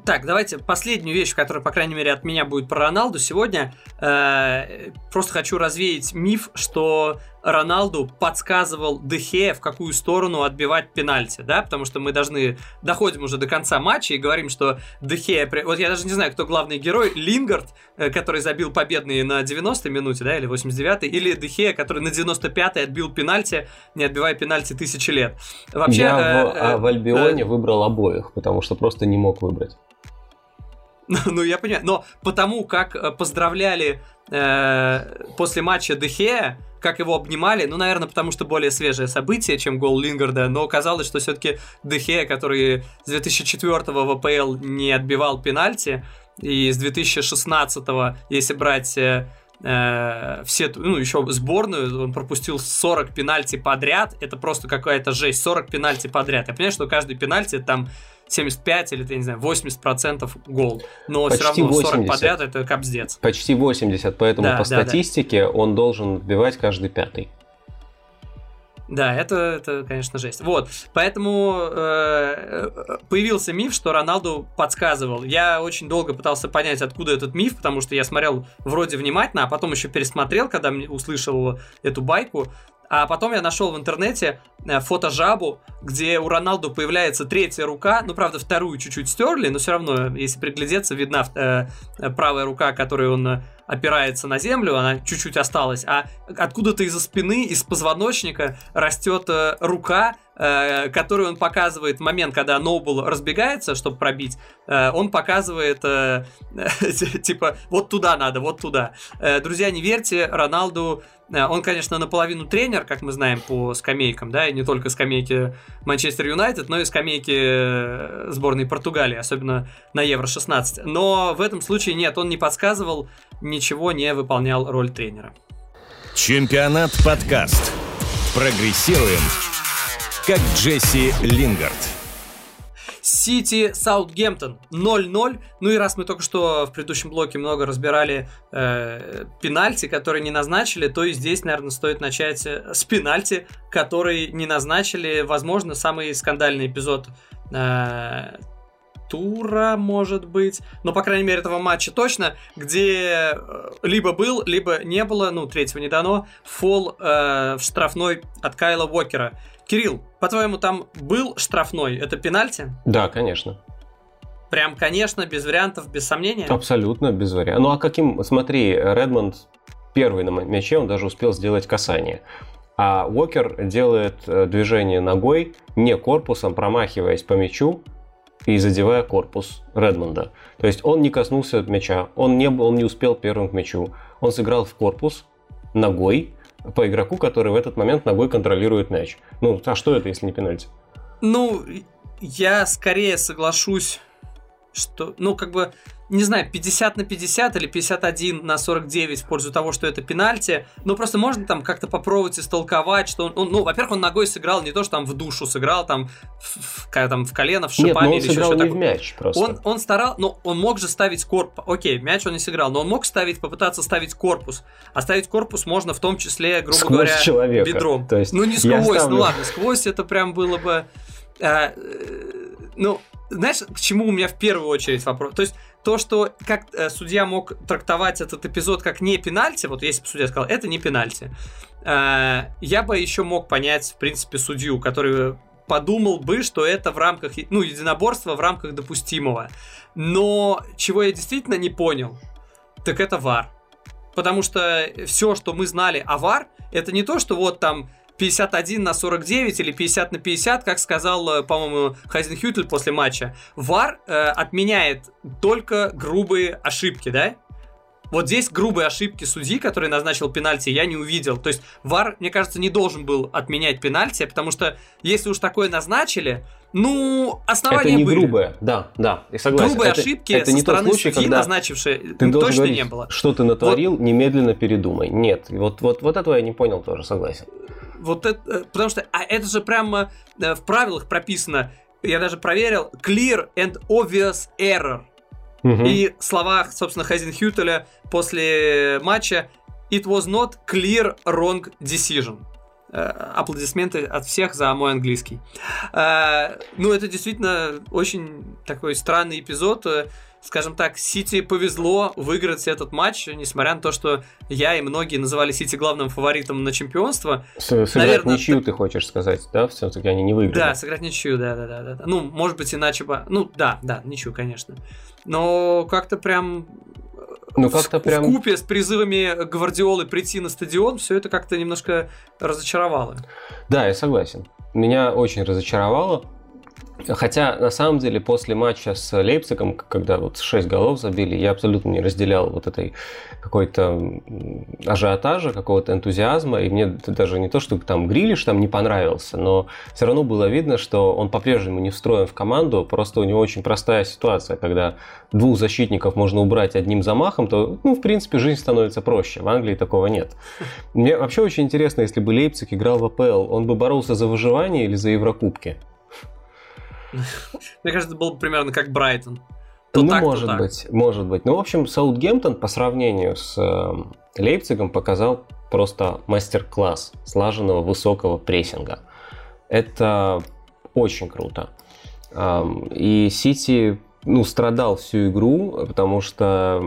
Так, давайте последнюю вещь, которая, по крайней мере, от меня будет про Роналду сегодня. Э, просто хочу развеять миф, что Роналду подсказывал Дехе, в какую сторону отбивать пенальти, да, потому что мы должны, доходим уже до конца матча и говорим, что Дехе, вот я даже не знаю, кто главный герой, Лингард, э, который забил победный на 90-й минуте, да, или 89-й, или Дехе, который на 95-й отбил пенальти, не отбивая пенальти тысячи лет. Вообще, я э, в, э, в Альбионе э, выбрал обоих, потому что просто не мог выбрать. ну, я понимаю. Но потому как э, поздравляли э, после матча Дехея, как его обнимали, ну, наверное, потому что более свежее событие, чем гол Лингарда, но оказалось, что все-таки Дехея, который с 2004 в АПЛ не отбивал пенальти, и с 2016, если брать э, э, все, ну, еще сборную, он пропустил 40 пенальти подряд, это просто какая-то жесть, 40 пенальти подряд. Я понимаю, что каждый пенальти там 75 или, я не знаю, 80 процентов гол. Но Почти все равно 40 80. подряд это капздец. Почти 80, поэтому да, по да, статистике да. он должен отбивать каждый пятый. Да, это, это, конечно, жесть. Вот, поэтому э, появился миф, что Роналду подсказывал. Я очень долго пытался понять, откуда этот миф, потому что я смотрел вроде внимательно, а потом еще пересмотрел, когда услышал эту байку. А потом я нашел в интернете э, фото жабу, где у Роналду появляется третья рука. Ну, правда, вторую чуть-чуть стерли, но все равно, если приглядеться, видна э, правая рука, которой он э, опирается на землю, она чуть-чуть осталась. А откуда-то из-за спины, из позвоночника растет э, рука, э, которую он показывает момент, когда Ноубл разбегается, чтобы пробить. Э, он показывает, э, типа, вот туда надо, вот туда. Друзья, не верьте, Роналду он, конечно, наполовину тренер, как мы знаем по скамейкам, да, и не только скамейки Манчестер Юнайтед, но и скамейки сборной Португалии, особенно на Евро-16. Но в этом случае нет, он не подсказывал, ничего не выполнял роль тренера. Чемпионат подкаст. Прогрессируем, как Джесси Лингард. Сити Саутгемптон 0-0. Ну и раз мы только что в предыдущем блоке много разбирали э, пенальти, которые не назначили, то и здесь, наверное, стоит начать э, с пенальти, который не назначили. Возможно, самый скандальный эпизод э, тура, может быть. Но, по крайней мере, этого матча точно, где э, либо был, либо не было, ну, третьего не дано, фол э, в штрафной от Кайла Уокера. Кирилл, по-твоему, там был штрафной? Это пенальти? Да, конечно. Прям, конечно, без вариантов, без сомнения? Абсолютно без вариантов. Ну а каким, смотри, Редмонд первый на мяче, он даже успел сделать касание. А Уокер делает э, движение ногой, не корпусом, промахиваясь по мячу и задевая корпус Редмонда. То есть он не коснулся мяча, он не, он не успел первым к мячу. Он сыграл в корпус ногой, по игроку, который в этот момент ногой контролирует мяч. Ну, а что это, если не пенальти? Ну, я скорее соглашусь, что, ну, как бы, не знаю, 50 на 50 или 51 на 49 в пользу того, что это пенальти. Но просто можно там как-то попробовать истолковать, что он, он ну, во-первых, он ногой сыграл не то, что там в душу сыграл, там в, в, там, в колено, в шипами Нет, но он или сыграл еще что-то. в мяч просто. Он, он старал, но он мог же ставить корпус. Окей, мяч он не сыграл, но он мог ставить, попытаться ставить корпус. А ставить корпус можно в том числе, грубо Сквозь говоря, человека. бедром. То есть ну не сквозь, ставлю- ну ладно, сквозь это прям было бы. э, э, ну, знаешь, к чему у меня в первую очередь вопрос? То есть то, что как э, судья мог трактовать этот эпизод как не пенальти, вот если бы судья сказал, это не пенальти, э, я бы еще мог понять, в принципе, судью, который подумал бы, что это в рамках, ну, единоборства в рамках допустимого. Но чего я действительно не понял, так это ВАР. Потому что все, что мы знали о ВАР, это не то, что вот там 51 на 49 или 50 на 50, как сказал, э, по-моему, Хайзенхютель после матча. ВАР э, отменяет только грубые ошибки, да? Вот здесь грубые ошибки судьи, который назначил пенальти, я не увидел. То есть ВАР, мне кажется, не должен был отменять пенальти, потому что если уж такое назначили, ну, основания Это не были. грубое, да, да, я согласен. Грубые это, ошибки это со не тот стороны случай, судьи, когда назначившей, ты должен точно говорить, не было. что ты натворил, немедленно передумай. Нет, вот, вот, вот этого я не понял тоже, согласен. Вот это, э, потому что, а это же прямо э, в правилах прописано, я даже проверил, clear and obvious error. Мгм. И в словах, собственно, Хайзенхютеля после матча It was not clear wrong decision. Э, Аплодисменты от всех за мой английский. Ну, это действительно очень такой странный эпизод. Скажем так, Сити повезло выиграть этот матч, несмотря на то, что я и многие называли Сити главным фаворитом на чемпионство. С- наверное, ничью, ты хочешь сказать, да? Все-таки они не выиграли. Да, сыграть ничью, да, да, да, да. Ну, может быть, иначе бы. Ну, да, да, ничью, конечно. Но как-то прям. Ну, как-то в, прям- купе с призывами Гвардиолы прийти на стадион, все это как-то немножко разочаровало. Да, я согласен. Меня очень разочаровало. Хотя, на самом деле, после матча с Лейпцигом, когда вот 6 голов забили, я абсолютно не разделял вот этой какой-то ажиотажа, какого-то энтузиазма, и мне даже не то, что там Грилиш там не понравился, но все равно было видно, что он по-прежнему не встроен в команду, просто у него очень простая ситуация, когда двух защитников можно убрать одним замахом, то, ну, в принципе, жизнь становится проще. В Англии такого нет. Мне вообще очень интересно, если бы Лейпциг играл в АПЛ, он бы боролся за выживание или за Еврокубки? Мне кажется, это было бы примерно как Брайтон. То ну, так, может так. быть, может быть. Ну, в общем, Саутгемптон по сравнению с э, Лейпцигом показал просто мастер-класс слаженного высокого прессинга. Это очень круто. Ам, И Сити ну, страдал всю игру, потому что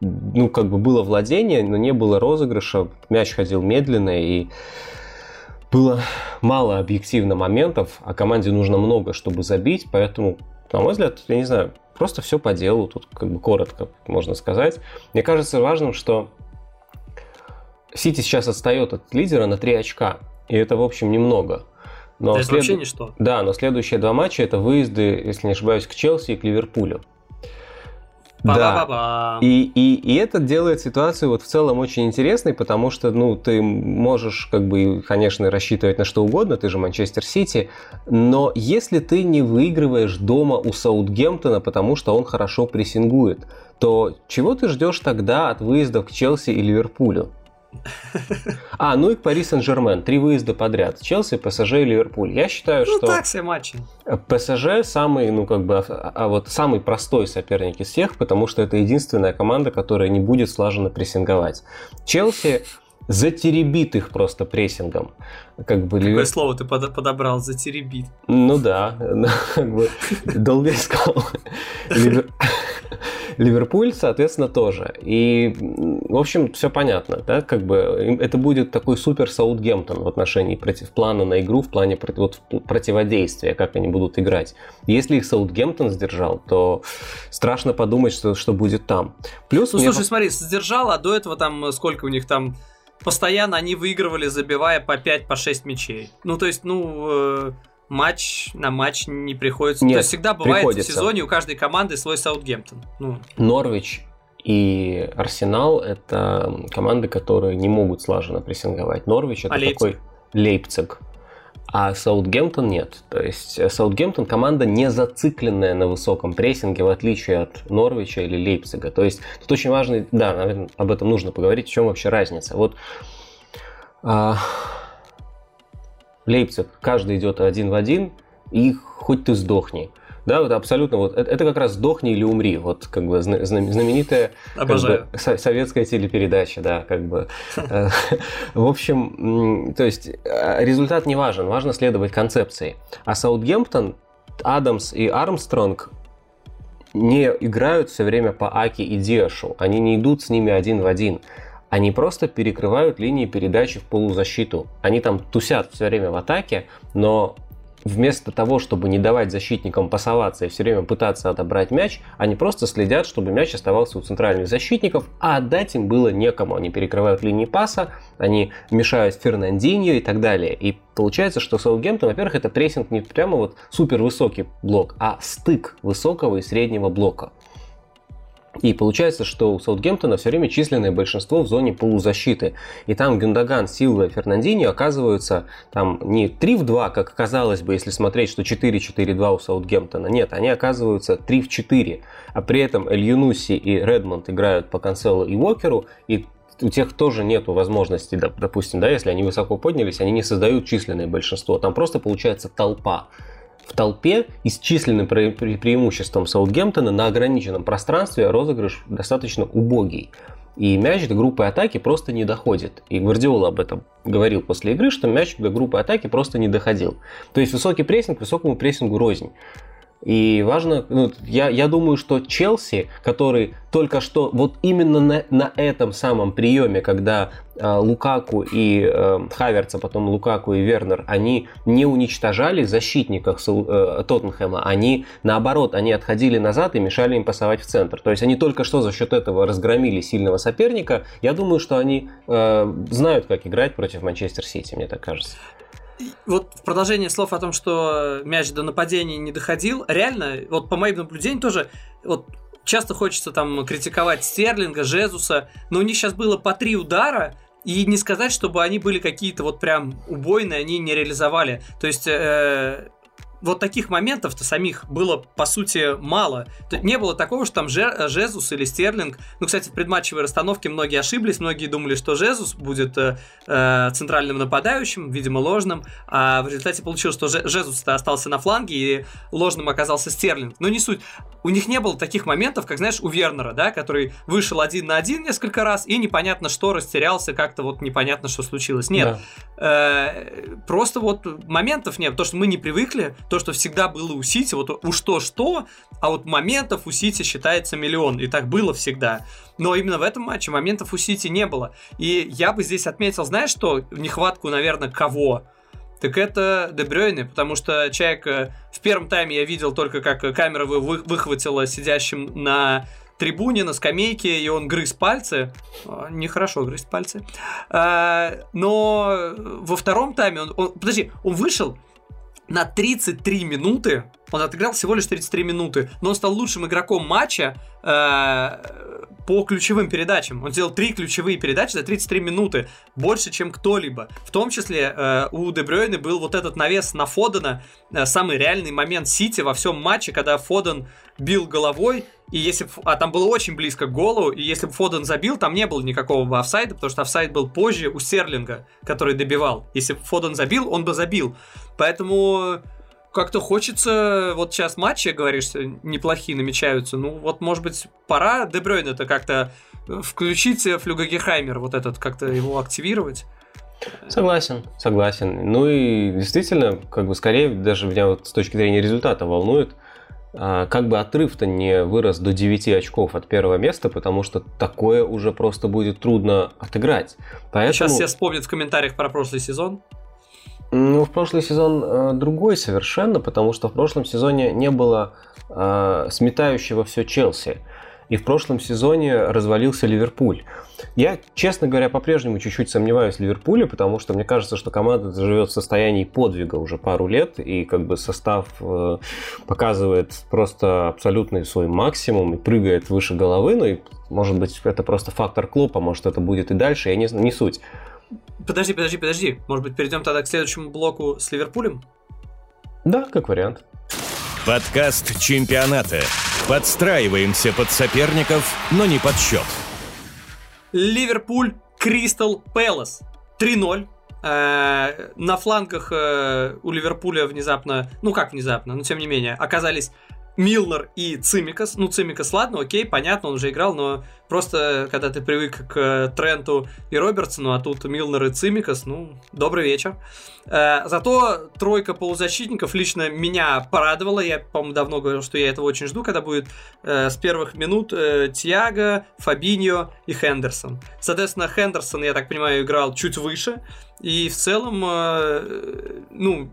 ну, как бы было владение, но не было розыгрыша, мяч ходил медленно, и было мало объективно моментов, а команде нужно много, чтобы забить, поэтому, на мой взгляд, я не знаю, просто все по делу, тут как бы коротко можно сказать. Мне кажется важным, что Сити сейчас отстает от лидера на 3 очка, и это, в общем, немного. Но это след- вообще ничто. Да, но следующие два матча это выезды, если не ошибаюсь, к Челси и к Ливерпулю. Да. И, и, и это делает ситуацию вот в целом очень интересной, потому что, ну, ты можешь, как бы, конечно, рассчитывать на что угодно, ты же Манчестер Сити, но если ты не выигрываешь дома у Саутгемптона, потому что он хорошо прессингует, то чего ты ждешь тогда от выездов к Челси и Ливерпулю? А, ну и Пари Сен-Жермен. Три выезда подряд. Челси, ПСЖ и Ливерпуль. Я считаю, Ну что... так все матчи. ПСЖ самый, ну как бы, а, а вот самый простой соперник из всех, потому что это единственная команда, которая не будет слаженно прессинговать. Челси затеребит их просто прессингом. Как бы Какое Ливер- слово ты под- подобрал? Затеребит. Ну да, ну, как бы долго искал. Ливер- Ливерпуль, соответственно, тоже. И, в общем, все понятно, да, как бы это будет такой супер Саутгемптон в отношении против плана на игру, в плане вот, противодействия, как они будут играть. Если их Саутгемптон сдержал, то страшно подумать, что, что будет там. Плюс Ну слушай, смотри, сдержал, а до этого там э, сколько у них там постоянно они выигрывали, забивая по 5, по 6 мячей. Ну, то есть, ну, э, матч на матч не приходится. Нет, то есть всегда бывает приходится. в сезоне у каждой команды свой Саутгемптон. Ну, Норвич и Арсенал – это команды, которые не могут слаженно прессинговать. Норвич – это А Лейпциг? такой Лейпциг. а Саутгемптон нет. То есть Саутгемптон команда не зацикленная на высоком прессинге, в отличие от Норвича или Лейпцига. То есть тут очень важно, да, наверное, об этом нужно поговорить, в чем вообще разница. Вот а, Лейпциг, каждый идет один в один, и хоть ты сдохни. Да, вот абсолютно вот это, это как раз сдохни или умри, вот как бы знаменитая как бы, советская телепередача, да, как бы. Э, в общем, то есть э, результат не важен, важно следовать концепции. А Саутгемптон, Адамс и Армстронг не играют все время по Аки и Диашу, они не идут с ними один в один. Они просто перекрывают линии передачи в полузащиту. Они там тусят все время в атаке, но вместо того, чтобы не давать защитникам пасоваться и все время пытаться отобрать мяч, они просто следят, чтобы мяч оставался у центральных защитников, а отдать им было некому. Они перекрывают линии паса, они мешают Фернандиньо и так далее. И получается, что Саутгемптон, во-первых, это прессинг не прямо вот супер высокий блок, а стык высокого и среднего блока. И получается, что у Саутгемптона все время численное большинство в зоне полузащиты. И там Гюндаган, Силва Фернандини оказываются там не 3 в 2, как казалось бы, если смотреть, что 4-4-2 у Саутгемптона. Нет, они оказываются 3 в 4. А при этом Эль Юнуси и Редмонд играют по Канцелу и Уокеру, и у тех тоже нет возможности, допустим, да, если они высоко поднялись, они не создают численное большинство. Там просто получается толпа в толпе и с численным пре- пре- преимуществом Саутгемптона на ограниченном пространстве розыгрыш достаточно убогий. И мяч до группы атаки просто не доходит. И Гвардиола об этом говорил после игры, что мяч до группы атаки просто не доходил. То есть высокий прессинг высокому прессингу рознь. И важно, ну, я, я думаю, что Челси, который только что вот именно на, на этом самом приеме, когда э, Лукаку и э, Хаверца, потом Лукаку и Вернер, они не уничтожали защитников э, Тоттенхэма, они наоборот, они отходили назад и мешали им пасовать в центр. То есть они только что за счет этого разгромили сильного соперника. Я думаю, что они э, знают, как играть против Манчестер Сити, мне так кажется вот в продолжение слов о том, что мяч до нападения не доходил, реально, вот по моим наблюдениям тоже, вот часто хочется там критиковать Стерлинга, Жезуса, но у них сейчас было по три удара, и не сказать, чтобы они были какие-то вот прям убойные, они не реализовали. То есть э, вот таких моментов-то самих было, по сути, мало. Не было такого, что там Жезус или Стерлинг. Ну, кстати, в предматчевой расстановке многие ошиблись, многие думали, что Жезус будет э, э центральным нападающим, видимо, ложным, а в результате получилось, что Жезус-то остался на фланге, и ложным оказался Стерлинг. Но не суть. У них не было таких моментов, как, знаешь, у Вернера, да, который вышел один на один несколько раз, и непонятно что, растерялся, как-то вот непонятно, что случилось. Нет. Да. Э, просто вот моментов нет. То, что мы не привыкли, то, что всегда было у Сити, вот уж то-что, а вот моментов у Сити считается миллион, и так было всегда. Но именно в этом матче моментов у Сити не было. И я бы здесь отметил, знаешь что, нехватку, наверное, кого? так это Дебрёйне, потому что человек э, в первом тайме я видел только, как камера выхватила сидящим на трибуне, на скамейке, и он грыз пальцы. А, нехорошо грызть пальцы. А, но во втором тайме он, он... Подожди, он вышел, на 33 минуты, он отыграл всего лишь 33 минуты, но он стал лучшим игроком матча э, по ключевым передачам. Он сделал три ключевые передачи за 33 минуты, больше, чем кто-либо. В том числе э, у Дебрёйны был вот этот навес на Фодена, э, самый реальный момент Сити во всем матче, когда Фоден бил головой, и если а там было очень близко к голу, и если бы Фоден забил, там не было никакого офсайда, потому что офсайд был позже у Серлинга, который добивал. Если бы Фоден забил, он бы забил. Поэтому как-то хочется, вот сейчас матчи, говоришь, неплохие намечаются, ну вот, может быть, пора Дебрёйн это как-то включить Флюгагехаймер, вот этот, как-то его активировать. Согласен, согласен. Ну и действительно, как бы скорее даже меня вот с точки зрения результата волнует, а, как бы отрыв-то не вырос до 9 очков от первого места, потому что такое уже просто будет трудно отыграть. Поэтому... Сейчас все вспомнят в комментариях про прошлый сезон. Ну, в прошлый сезон э, другой совершенно, потому что в прошлом сезоне не было э, сметающего все Челси. И в прошлом сезоне развалился Ливерпуль. Я, честно говоря, по-прежнему чуть-чуть сомневаюсь в Ливерпуле, потому что мне кажется, что команда живет в состоянии подвига уже пару лет, и как бы состав э, показывает просто абсолютный свой максимум и прыгает выше головы, ну и может быть это просто фактор клопа, может это будет и дальше, я не, не суть. Подожди, подожди, подожди. Может быть, перейдем тогда к следующему блоку с Ливерпулем? Да, как вариант. Подкаст чемпионата. Подстраиваемся под соперников, но не под счет. Ливерпуль, Кристал Пэлас. 3-0. Э, на флангах э, у Ливерпуля внезапно, ну как внезапно, но тем не менее, оказались Милнер и Цимикас. Ну, Цимикас, ладно, окей, понятно, он уже играл, но просто когда ты привык к Тренту и Робертсону, а тут Милнер и Цимикас, ну, добрый вечер. Э, зато тройка полузащитников лично меня порадовала. Я, по-моему, давно говорил, что я этого очень жду, когда будет э, с первых минут э, Тиаго, Фабиньо и Хендерсон. Соответственно, Хендерсон, я так понимаю, играл чуть выше. И в целом, э, ну,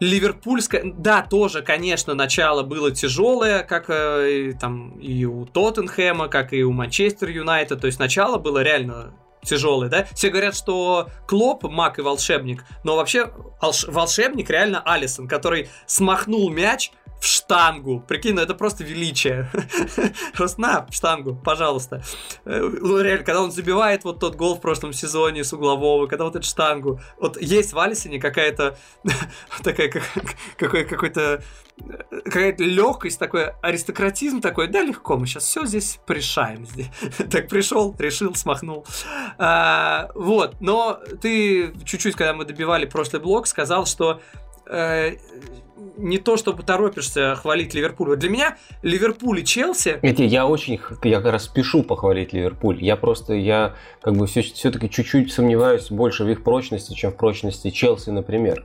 Ливерпульская, да, тоже, конечно, начало было тяжелое, как э, там и у Тоттенхэма, как и у Манчестер Юнайтед, то есть начало было реально тяжелое, да? Все говорят, что Клоп, маг и волшебник, но вообще волшебник реально Алисон, который смахнул мяч в штангу. Прикинь, ну это просто величие. Просто на штангу, пожалуйста. Э, ну, когда он забивает вот тот гол в прошлом сезоне с углового, когда вот эту штангу. Вот есть в Алисоне какая-то такая, какой, какой-то какая-то легкость, такой аристократизм такой, да, легко, мы сейчас все здесь решаем. так пришел, решил, смахнул. А, вот, но ты чуть-чуть, когда мы добивали прошлый блок, сказал, что э, не то, чтобы торопишься хвалить Ливерпуль. Вот для меня Ливерпуль и Челси... Это я очень, я как раз спешу похвалить Ливерпуль. Я просто, я как бы все, все-таки чуть-чуть сомневаюсь больше в их прочности, чем в прочности Челси, например.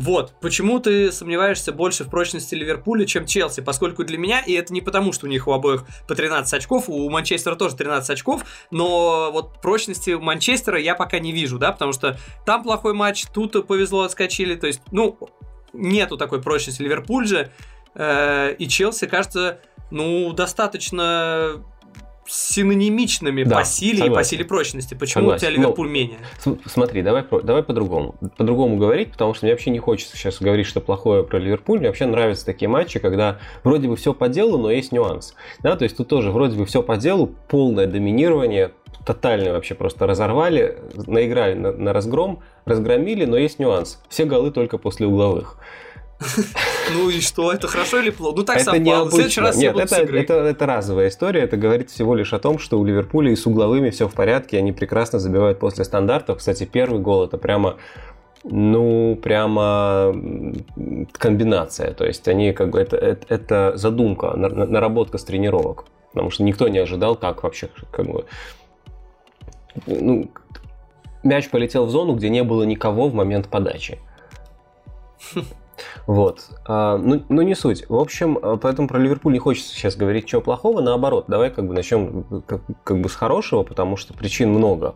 Вот, почему ты сомневаешься больше в прочности Ливерпуля, чем Челси? Поскольку для меня, и это не потому, что у них у обоих по 13 очков, у Манчестера тоже 13 очков, но вот прочности Манчестера я пока не вижу, да, потому что там плохой матч, тут повезло, отскочили, то есть, ну, нету такой прочности. Ливерпуль же э, и Челси, кажется, ну, достаточно синонимичными да, по силе согласен. и по силе прочности. Почему согласен. у тебя Ливерпуль ну, менее? Смотри, давай, давай по-другому. По-другому говорить, потому что мне вообще не хочется сейчас говорить, что плохое про Ливерпуль. Мне вообще нравятся такие матчи, когда вроде бы все по делу, но есть нюанс. Да, то есть тут тоже вроде бы все по делу, полное доминирование, тотально вообще просто разорвали, наиграли на, на разгром, разгромили, но есть нюанс. Все голы только после угловых. Ну и что, это хорошо или плохо? Ну так это совпало. В следующий раз Нет, это, это, это разовая история. Это говорит всего лишь о том, что у Ливерпуля и с угловыми все в порядке. Они прекрасно забивают после стандартов. Кстати, первый гол это прямо ну, прямо комбинация. То есть они как бы это, это, это задумка, наработка с тренировок. Потому что никто не ожидал, как вообще как бы, ну, мяч полетел в зону, где не было никого в момент подачи. Вот. А, ну, ну, не суть. В общем, а, поэтому про Ливерпуль не хочется сейчас говорить чего плохого. Наоборот, давай как бы начнем как, как бы с хорошего, потому что причин много.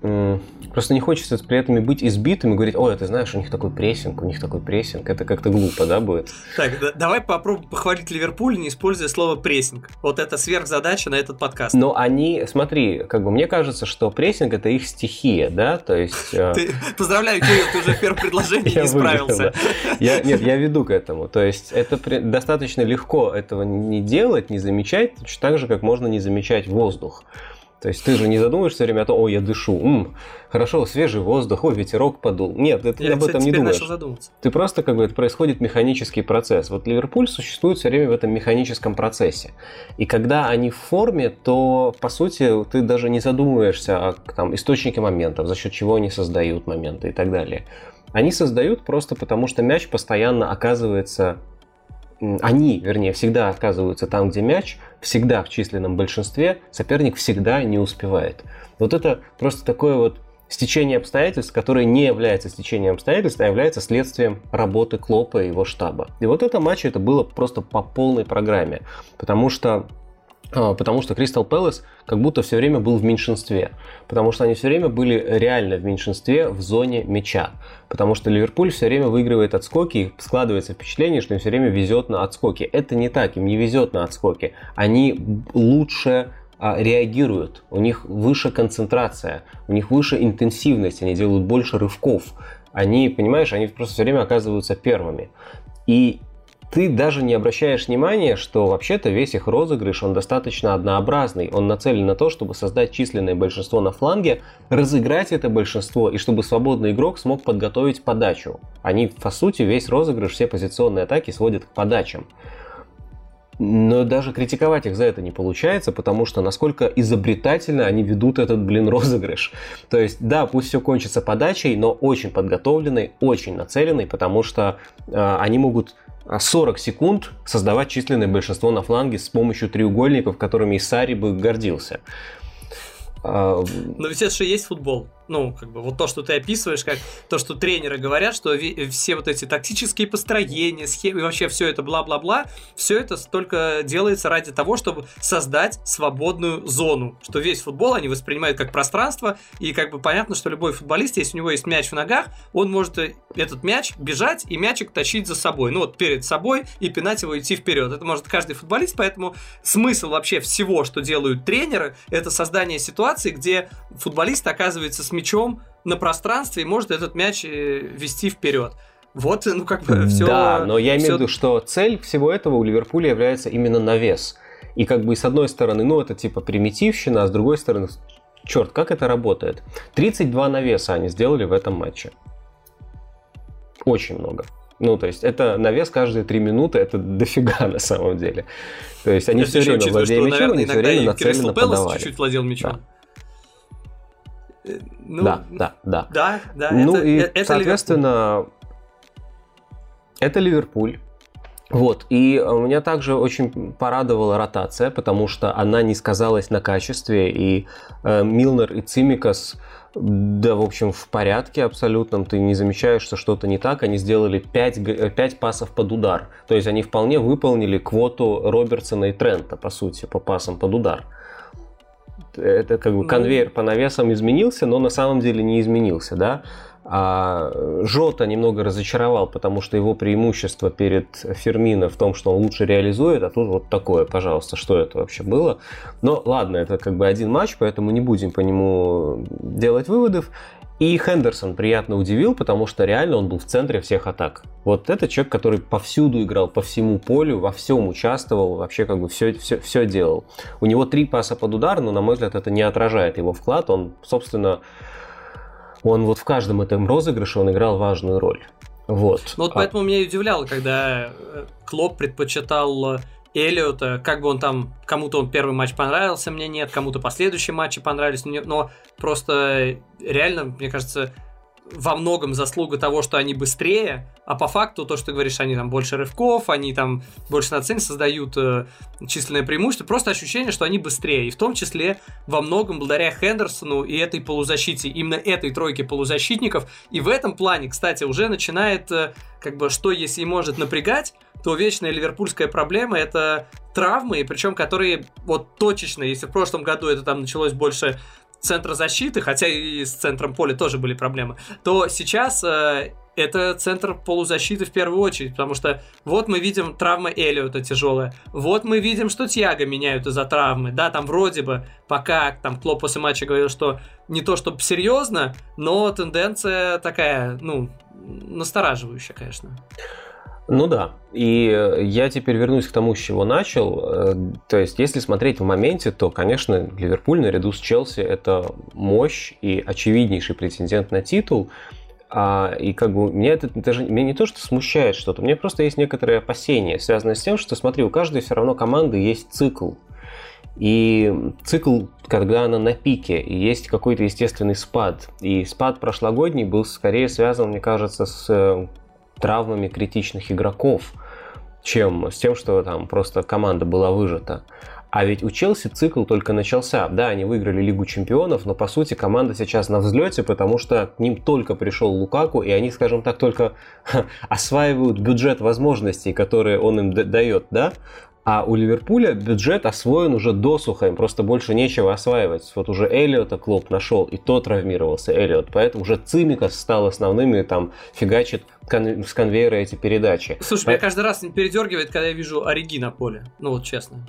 Просто не хочется при этом быть избитым и говорить, ой, ты знаешь, у них такой прессинг, у них такой прессинг. Это как-то глупо, да, будет? Так, да, давай попробуем похвалить Ливерпуль, не используя слово прессинг. Вот это сверхзадача на этот подкаст. Но они, смотри, как бы мне кажется, что прессинг это их стихия, да, то есть... Э, поздравляю, Кирилл, ты уже в первом предложении не справился. Нет, я веду к этому. То есть это достаточно легко этого не делать, не замечать, так же, как можно не замечать воздух. То есть ты же не задумываешься время о том, ой, я дышу, м, хорошо, свежий воздух, ой, ветерок подул. Нет, ты я, об этом не думаешь. Ты просто как бы это происходит механический процесс. Вот Ливерпуль существует все время в этом механическом процессе. И когда они в форме, то по сути ты даже не задумываешься о там, источнике моментов, за счет чего они создают моменты и так далее. Они создают просто потому, что мяч постоянно оказывается они, вернее, всегда оказываются там, где мяч, всегда в численном большинстве, соперник всегда не успевает. Вот это просто такое вот стечение обстоятельств, которое не является стечением обстоятельств, а является следствием работы Клопа и его штаба. И вот это матч это было просто по полной программе, потому что потому что Кристал Пэлас как будто все время был в меньшинстве, потому что они все время были реально в меньшинстве в зоне мяча, потому что Ливерпуль все время выигрывает отскоки, и складывается впечатление, что им все время везет на отскоки. Это не так, им не везет на отскоки, они лучше а, реагируют, у них выше концентрация, у них выше интенсивность, они делают больше рывков, они, понимаешь, они просто все время оказываются первыми. И ты даже не обращаешь внимания, что вообще-то весь их розыгрыш, он достаточно однообразный. Он нацелен на то, чтобы создать численное большинство на фланге, разыграть это большинство, и чтобы свободный игрок смог подготовить подачу. Они, по сути, весь розыгрыш, все позиционные атаки сводят к подачам. Но даже критиковать их за это не получается, потому что насколько изобретательно они ведут этот, блин, розыгрыш. То есть, да, пусть все кончится подачей, но очень подготовленной, очень нацеленной, потому что э, они могут 40 секунд создавать численное большинство на фланге с помощью треугольников, которыми Исари бы гордился. А, но ведь это же есть футбол ну, как бы вот то, что ты описываешь, как то, что тренеры говорят, что все вот эти тактические построения, схемы, вообще все это бла-бла-бла, все это только делается ради того, чтобы создать свободную зону, что весь футбол они воспринимают как пространство, и как бы понятно, что любой футболист, если у него есть мяч в ногах, он может этот мяч бежать и мячик тащить за собой, ну вот перед собой и пинать его идти вперед. Это может каждый футболист, поэтому смысл вообще всего, что делают тренеры, это создание ситуации, где футболист оказывается с мячом на пространстве и может этот мяч э, вести вперед. Вот, ну как бы все. Да, но я имею в виду, что цель всего этого у Ливерпуля является именно навес. И как бы с одной стороны, ну это типа примитивщина, а с другой стороны, черт, как это работает? 32 навеса они сделали в этом матче. Очень много. Ну, то есть, это навес каждые три минуты, это дофига на самом деле. То есть, они все время владели мячом, они все время нацеленно подавали. чуть-чуть владел мячом. Да. Ну, да, да, да. Да, да. Ну это, и, это соответственно, Ливерпуль. это Ливерпуль. Вот, и меня также очень порадовала ротация, потому что она не сказалась на качестве, и э, Милнер и Цимикас, да, в общем, в порядке абсолютном, ты не замечаешь, что что-то не так, они сделали 5, 5 пасов под удар, то есть они вполне выполнили квоту Робертсона и Трента, по сути, по пасам под удар это как бы ну... конвейер по навесам изменился, но на самом деле не изменился, да. А Жота немного разочаровал, потому что его преимущество перед Фермино в том, что он лучше реализует, а тут вот такое, пожалуйста, что это вообще было. Но ладно, это как бы один матч, поэтому не будем по нему делать выводов. И Хендерсон приятно удивил, потому что реально он был в центре всех атак. Вот это человек, который повсюду играл, по всему полю, во всем участвовал, вообще как бы все, все, все делал. У него три паса под удар, но, на мой взгляд, это не отражает его вклад. Он, собственно, он вот в каждом этом розыгрыше он играл важную роль. Вот. Ну вот а... поэтому меня и удивляло, когда э, Клоп предпочитал Эллиота, как бы он там, кому-то он первый матч понравился, мне нет, кому-то последующие матчи понравились, но просто реально, мне кажется, во многом заслуга того, что они быстрее, а по факту то, что ты говоришь, они там больше рывков, они там больше нацелен, создают э, численное преимущество, просто ощущение, что они быстрее, и в том числе во многом благодаря Хендерсону и этой полузащите, именно этой тройке полузащитников, и в этом плане, кстати, уже начинает, э, как бы, что если может напрягать, то вечная ливерпульская проблема это травмы, причем которые вот точечно, если в прошлом году это там началось больше центра защиты, хотя и с центром поля тоже были проблемы, то сейчас э, это центр полузащиты в первую очередь, потому что вот мы видим травма Эллиота тяжелая, вот мы видим, что Тьяго меняют из-за травмы, да, там вроде бы, пока там Клоп после матча говорил, что не то чтобы серьезно, но тенденция такая, ну, настораживающая, конечно. Ну да. И э, я теперь вернусь к тому, с чего начал. Э, то есть, если смотреть в моменте, то, конечно, Ливерпуль наряду с Челси это мощь и очевиднейший претендент на титул. А, и как бы меня это даже меня не то, что смущает что-то, мне просто есть некоторые опасения, связанные с тем, что, смотри, у каждой все равно команды есть цикл. И цикл, когда она на пике, и есть какой-то естественный спад. И спад прошлогодний был скорее связан, мне кажется, с э, травмами критичных игроков, чем с тем, что там просто команда была выжата. А ведь у Челси цикл только начался. Да, они выиграли Лигу чемпионов, но по сути команда сейчас на взлете, потому что к ним только пришел Лукаку, и они, скажем так, только осваивают бюджет возможностей, которые он им дает, да? А у Ливерпуля бюджет освоен уже досуха, им просто больше нечего осваивать. Вот уже Эллиота Клоп нашел, и тот травмировался, Эллиот. Поэтому уже Цимикас стал основным и там фигачит кон- с конвейера эти передачи. Слушай, По... меня каждый раз передергивает, когда я вижу Ориги на поле. Ну вот честно.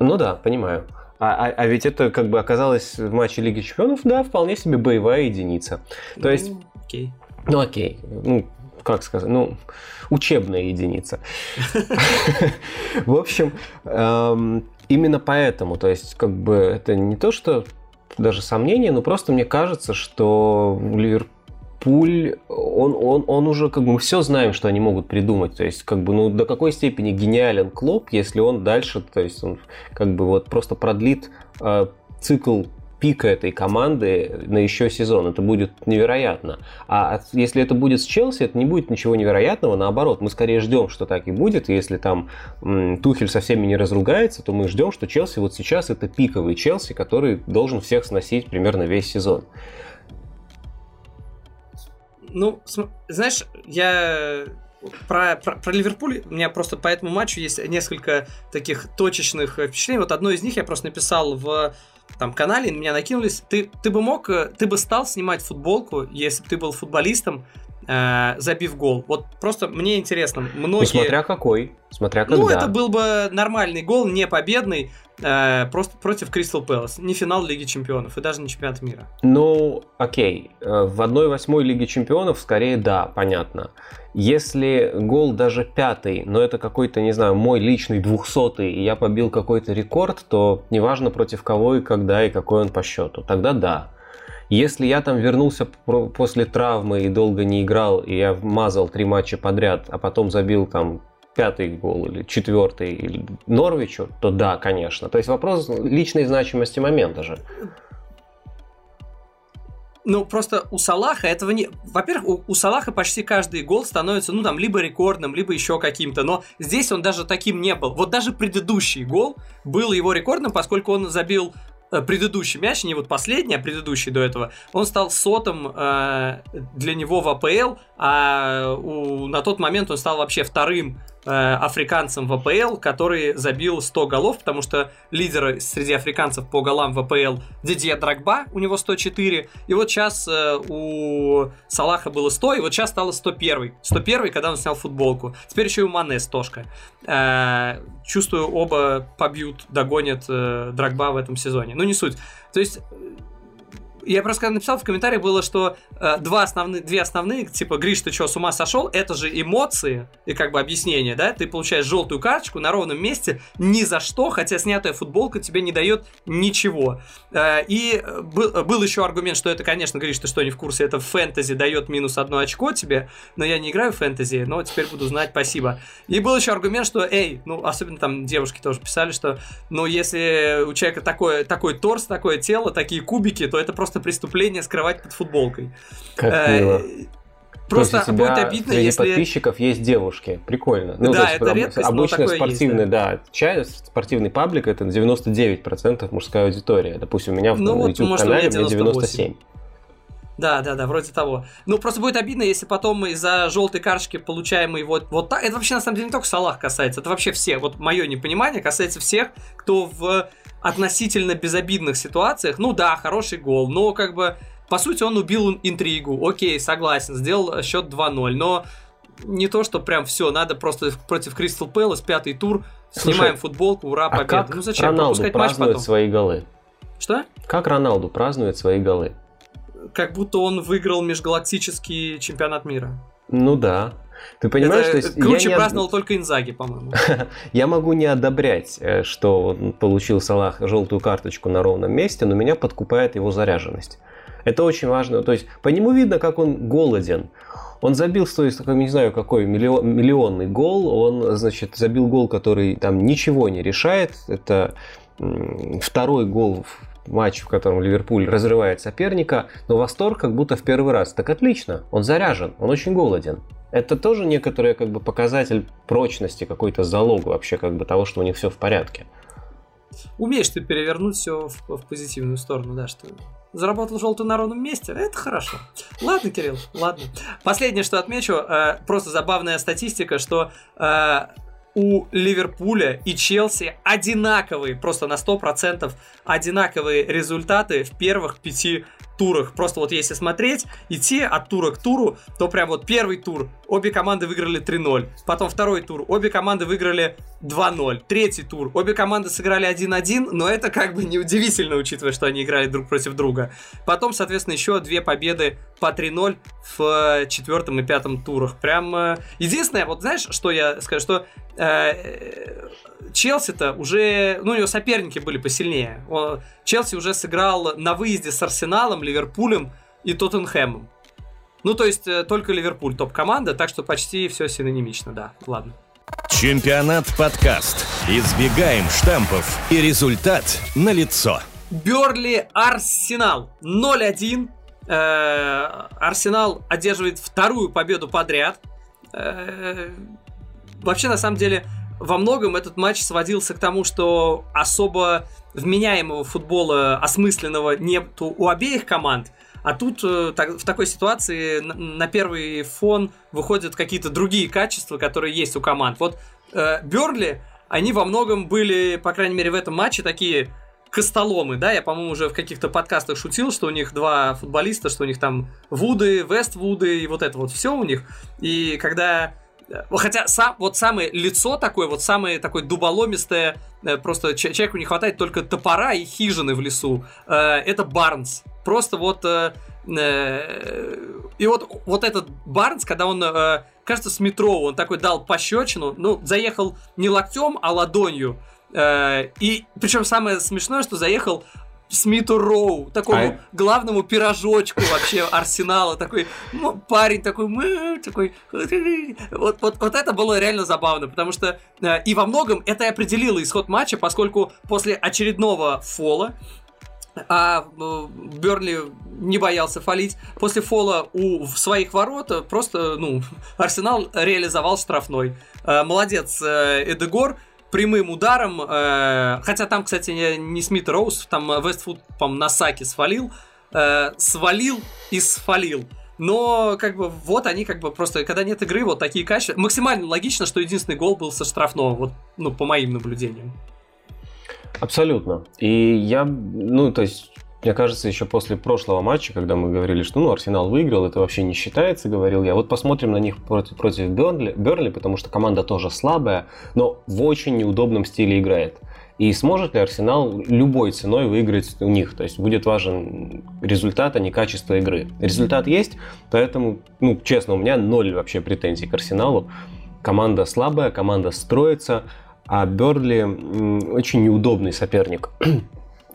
Ну да, понимаю. А, а, а ведь это как бы оказалось в матче Лиги Чемпионов, да, вполне себе боевая единица. То ну, есть... Окей. Ну окей. Ну, как сказать, ну, учебная единица. В общем, эм, именно поэтому, то есть, как бы, это не то, что даже сомнение, но просто мне кажется, что Ливерпуль, он, он, он уже, как бы, мы все знаем, что они могут придумать. То есть, как бы, ну, до какой степени гениален Клоп, если он дальше, то есть, он, как бы, вот просто продлит э, цикл пика этой команды на еще сезон. Это будет невероятно. А если это будет с Челси, это не будет ничего невероятного. Наоборот, мы скорее ждем, что так и будет. Если там м, Тухель со всеми не разругается, то мы ждем, что Челси вот сейчас это пиковый Челси, который должен всех сносить примерно весь сезон. Ну, знаешь, я про, про, про Ливерпуль у меня просто по этому матчу есть несколько таких точечных впечатлений. Вот одно из них я просто написал в там канале, на меня накинулись. Ты, ты бы мог, э, ты бы стал снимать футболку, если бы ты был футболистом, э, забив гол. Вот просто мне интересно, многие... Ну, смотря какой, смотря когда. Ну, это был бы нормальный гол, не победный, э, просто против Кристал Пэлас. Не финал Лиги Чемпионов и даже не чемпионат мира. Ну, окей. Э, в 1-8 Лиги Чемпионов скорее да, понятно. Если гол даже пятый, но это какой-то, не знаю, мой личный двухсотый, и я побил какой-то рекорд, то неважно против кого и когда и какой он по счету, тогда да. Если я там вернулся после травмы и долго не играл, и я мазал три матча подряд, а потом забил там пятый гол или четвертый или Норвичу, то да, конечно. То есть вопрос личной значимости момента же. Ну, просто у Салаха этого не... Во-первых, у, у Салаха почти каждый гол становится, ну, там, либо рекордным, либо еще каким-то. Но здесь он даже таким не был. Вот даже предыдущий гол был его рекордным, поскольку он забил Э, предыдущий мяч, не вот последний, а предыдущий до этого, он стал сотом э, для него в АПЛ, а у, на тот момент он стал вообще вторым Э, африканцем в АПЛ, который забил 100 голов, потому что лидер среди африканцев по голам в АПЛ Дидье Драгба, у него 104, и вот сейчас э, у Салаха было 100, и вот сейчас стало 101. 101, когда он снял футболку. Теперь еще и у Мане стошка. Э, чувствую, оба побьют, догонят Драгба в этом сезоне. Ну, не суть. То есть я просто когда написал в комментариях было, что э, два основные, две основные, типа, Гриш, ты что, с ума сошел? Это же эмоции и как бы объяснение, да? Ты получаешь желтую карточку на ровном месте ни за что, хотя снятая футболка тебе не дает ничего. Э, и был, был еще аргумент, что это, конечно, Гриш, ты что, не в курсе, это фэнтези дает минус одно очко тебе, но я не играю в фэнтези, но теперь буду знать, спасибо. И был еще аргумент, что, эй, ну, особенно там девушки тоже писали, что, ну, если у человека такой, такой торс, такое тело, такие кубики, то это просто просто преступление скрывать под футболкой. Как э, мило. Просто то будет обидно, среди если... подписчиков есть девушки. Прикольно. Ну, да, это редкость, Обычно спортивный, есть, да. да. Часть, спортивный паблик это 99% мужская аудитория. Допустим, у меня ну, в YouTube-канале у меня 97. Да, да, да, вроде того. Ну, просто будет обидно, если потом мы из-за желтой карточки получаемые вот, вот так. Это вообще на самом деле не только Салах касается, это вообще все. Вот мое непонимание касается всех, кто в относительно безобидных ситуациях, ну да, хороший гол, но как бы, по сути, он убил интригу, окей, согласен, сделал счет 2-0, но не то, что прям все, надо просто против Кристал Пэлас, пятый тур, Слушай, снимаем футболку, ура, а победа. Как ну зачем Роналду пропускать матч потом? свои голы? Что? Как Роналду празднует свои голы? Как будто он выиграл межгалактический чемпионат мира. Ну да. Ты понимаешь, Это то есть круче я праздновал не... только Инзаги, по-моему. я могу не одобрять, э, что получил Салах желтую карточку на ровном месте, но меня подкупает его заряженность. Это очень важно. То есть по нему видно, как он голоден. Он забил, то есть, не знаю, какой миллион, миллионный гол. Он, значит, забил гол, который там ничего не решает. Это второй гол матч, в котором Ливерпуль разрывает соперника, но восторг как будто в первый раз. Так отлично, он заряжен, он очень голоден. Это тоже некоторый как бы показатель прочности, какой-то залог вообще как бы того, что у них все в порядке. Умеешь ты перевернуть все в, в позитивную сторону, да, что заработал желтую на ровном месте, это хорошо. Ладно, Кирилл, ладно. Последнее, что отмечу, э, просто забавная статистика, что э, у Ливерпуля и Челси одинаковые, просто на 100% одинаковые результаты в первых пяти турах. Просто вот если смотреть, идти от тура к туру, то прям вот первый тур обе команды выиграли 3-0. Потом второй тур, обе команды выиграли 2-0. Третий тур, обе команды сыграли 1-1, но это как бы неудивительно, учитывая, что они играли друг против друга. Потом, соответственно, еще две победы по 3-0 в четвертом и пятом турах. Прям э, единственное, вот знаешь, что я скажу, что э, Челси-то уже, ну, у него соперники были посильнее. Челси уже сыграл на выезде с Арсеналом, Ливерпулем и Тоттенхэмом. Ну, то есть э, только Ливерпуль топ-команда, так что почти все синонимично, да. Ладно. Чемпионат подкаст. Избегаем штампов и результат налицо. Берли Арсенал 0-1. Э, Арсенал одерживает вторую победу подряд. Э, вообще, на самом деле, во многом этот матч сводился к тому, что особо вменяемого футбола осмысленного нету у обеих команд. А тут э, так, в такой ситуации на, на первый фон выходят какие-то другие качества, которые есть у команд. Вот э, Берли, они во многом были, по крайней мере, в этом матче такие костоломы, да, я, по-моему, уже в каких-то подкастах шутил, что у них два футболиста, что у них там Вуды, Вествуды и вот это вот все у них. И когда Хотя сам, вот самое лицо такое, вот самое такое дуболомистое, э, просто человеку не хватает только топора и хижины в лесу. Э, это Барнс. Просто вот... Э, и вот, вот этот Барнс, когда он, кажется, с метро, он такой дал пощечину, ну, заехал не локтем, а ладонью. И причем самое смешное, что заехал Смиту Роу, такому а... главному пирожочку вообще Арсенала, такой ну, парень такой, мы, такой, вот, вот, вот это было реально забавно, потому что э, и во многом это и определило исход матча, поскольку после очередного фола а э, Берли не боялся фалить. После фола у в своих ворот просто, ну, Арсенал реализовал штрафной. Э, молодец э, Эдегор, прямым ударом, э, хотя там, кстати, не, Смит Роуз, там Вестфуд, по на саке свалил, э, свалил и свалил. Но, как бы, вот они, как бы, просто, когда нет игры, вот такие качества. Максимально логично, что единственный гол был со штрафного, вот, ну, по моим наблюдениям. Абсолютно. И я, ну, то есть, мне кажется, еще после прошлого матча, когда мы говорили, что ну, Арсенал выиграл, это вообще не считается, говорил я. Вот посмотрим на них против, против Бернли, Бернли, потому что команда тоже слабая, но в очень неудобном стиле играет. И сможет ли Арсенал любой ценой выиграть у них? То есть будет важен результат, а не качество игры. Результат есть, поэтому, ну, честно, у меня ноль вообще претензий к Арсеналу. Команда слабая, команда строится, а Берли очень неудобный соперник.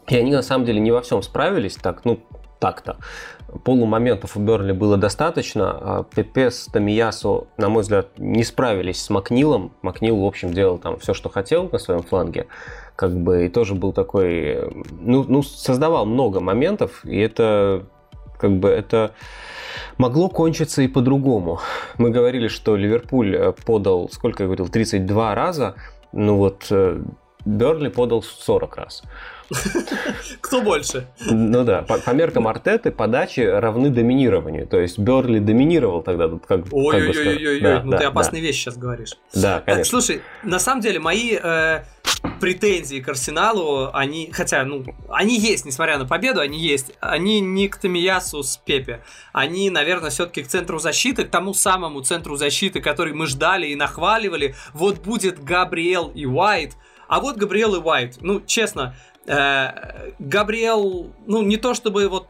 И они на самом деле не во всем справились, так, ну, так-то. Полумоментов у Берли было достаточно. А Пепе с Тамиясу, на мой взгляд, не справились с Макнилом. Макнил, в общем, делал там все, что хотел на своем фланге. Как бы и тоже был такой... Ну, ну создавал много моментов, и это как бы это могло кончиться и по-другому. Мы говорили, что Ливерпуль э, подал, сколько я говорил, 32 раза. Ну вот э, Берли подал 40 раз. Кто больше? Ну да, по, по меркам Артеты подачи равны доминированию. То есть Берли доминировал тогда. Как, Ой-ой-ой, да, ну да, ты опасные да. вещи сейчас говоришь. Да, э, конечно. Слушай, на самом деле мои э, претензии к Арсеналу, они, хотя, ну, они есть, несмотря на победу, они есть. Они не к Тамиясу с Пепе. Они, наверное, все-таки к центру защиты, к тому самому центру защиты, который мы ждали и нахваливали. Вот будет Габриэл и Уайт. А вот Габриэл и Уайт. Ну, честно, Габриэл, ну, не то чтобы вот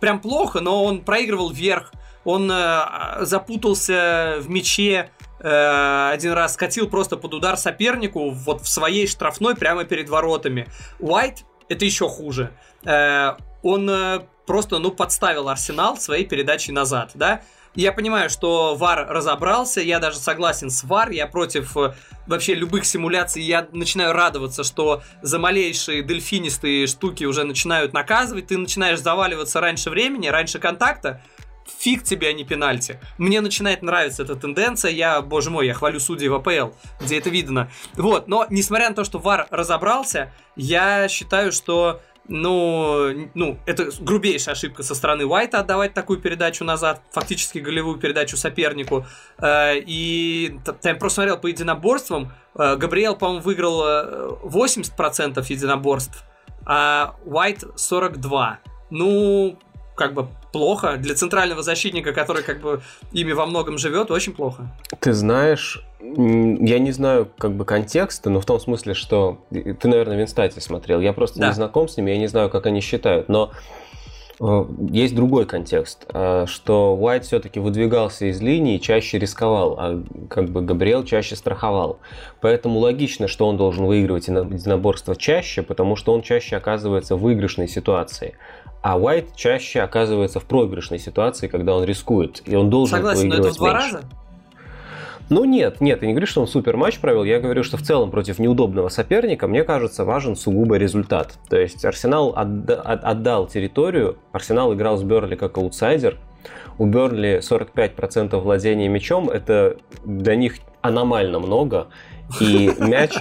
прям плохо, но он проигрывал вверх, он э, запутался в мяче, э, один раз скатил просто под удар сопернику вот в своей штрафной прямо перед воротами. Уайт это еще хуже. Э, он э, просто, ну, подставил Арсенал своей передачей назад, да? Я понимаю, что VAR разобрался, я даже согласен с VAR, я против э, вообще любых симуляций, я начинаю радоваться, что за малейшие дельфинистые штуки уже начинают наказывать, ты начинаешь заваливаться раньше времени, раньше контакта, фиг тебе, а не пенальти. Мне начинает нравиться эта тенденция, я, боже мой, я хвалю судей в АПЛ, где это видно. Вот, но несмотря на то, что ВАР разобрался, я считаю, что ну, ну, это грубейшая ошибка со стороны Уайта отдавать такую передачу назад, фактически голевую передачу сопернику. Э, и я просто смотрел по единоборствам. Э, Габриэл, по-моему, выиграл 80% э, единоборств, а Уайт 42%. Ну, как бы плохо. Для центрального защитника, который как бы ими во многом живет, очень плохо. Ты знаешь, я не знаю как бы контекста, но в том смысле, что ты, наверное, в Инстате смотрел. Я просто да. не знаком с ними, я не знаю, как они считают. Но Э, есть другой контекст, э, что Уайт все-таки выдвигался из линии, чаще рисковал, а как бы Габриэл чаще страховал. Поэтому логично, что он должен выигрывать единоборство чаще, потому что он чаще оказывается в выигрышной ситуации. А Уайт чаще оказывается в проигрышной ситуации, когда он рискует, и он должен Согласен, выигрывать но это в два меньше. раза? Ну нет, нет, я не говорю, что он супер матч провел, я говорю, что в целом против неудобного соперника, мне кажется, важен сугубо результат. То есть Арсенал отда- отдал территорию, Арсенал играл с Берли как аутсайдер, у Берли 45% владения мячом, это для них аномально много, и мяч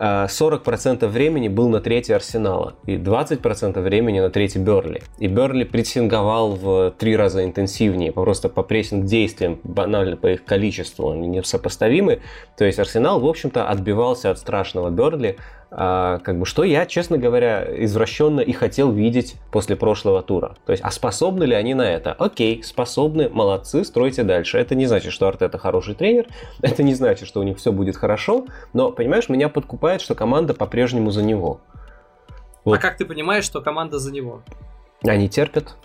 40% времени был на третьей Арсенала и 20% времени на третьей Берли. И Берли прессинговал в три раза интенсивнее, просто по прессинг-действиям, банально по их количеству, они несопоставимы. То есть Арсенал, в общем-то, отбивался от страшного Берли, а, как бы, что я, честно говоря, извращенно и хотел видеть после прошлого тура. То есть, а способны ли они на это? Окей, способны, молодцы, стройте дальше. Это не значит, что Артета хороший тренер, это не значит, что у них все будет хорошо, но, понимаешь, меня подкупает, что команда по-прежнему за него. Вот. А как ты понимаешь, что команда за него? Они терпят.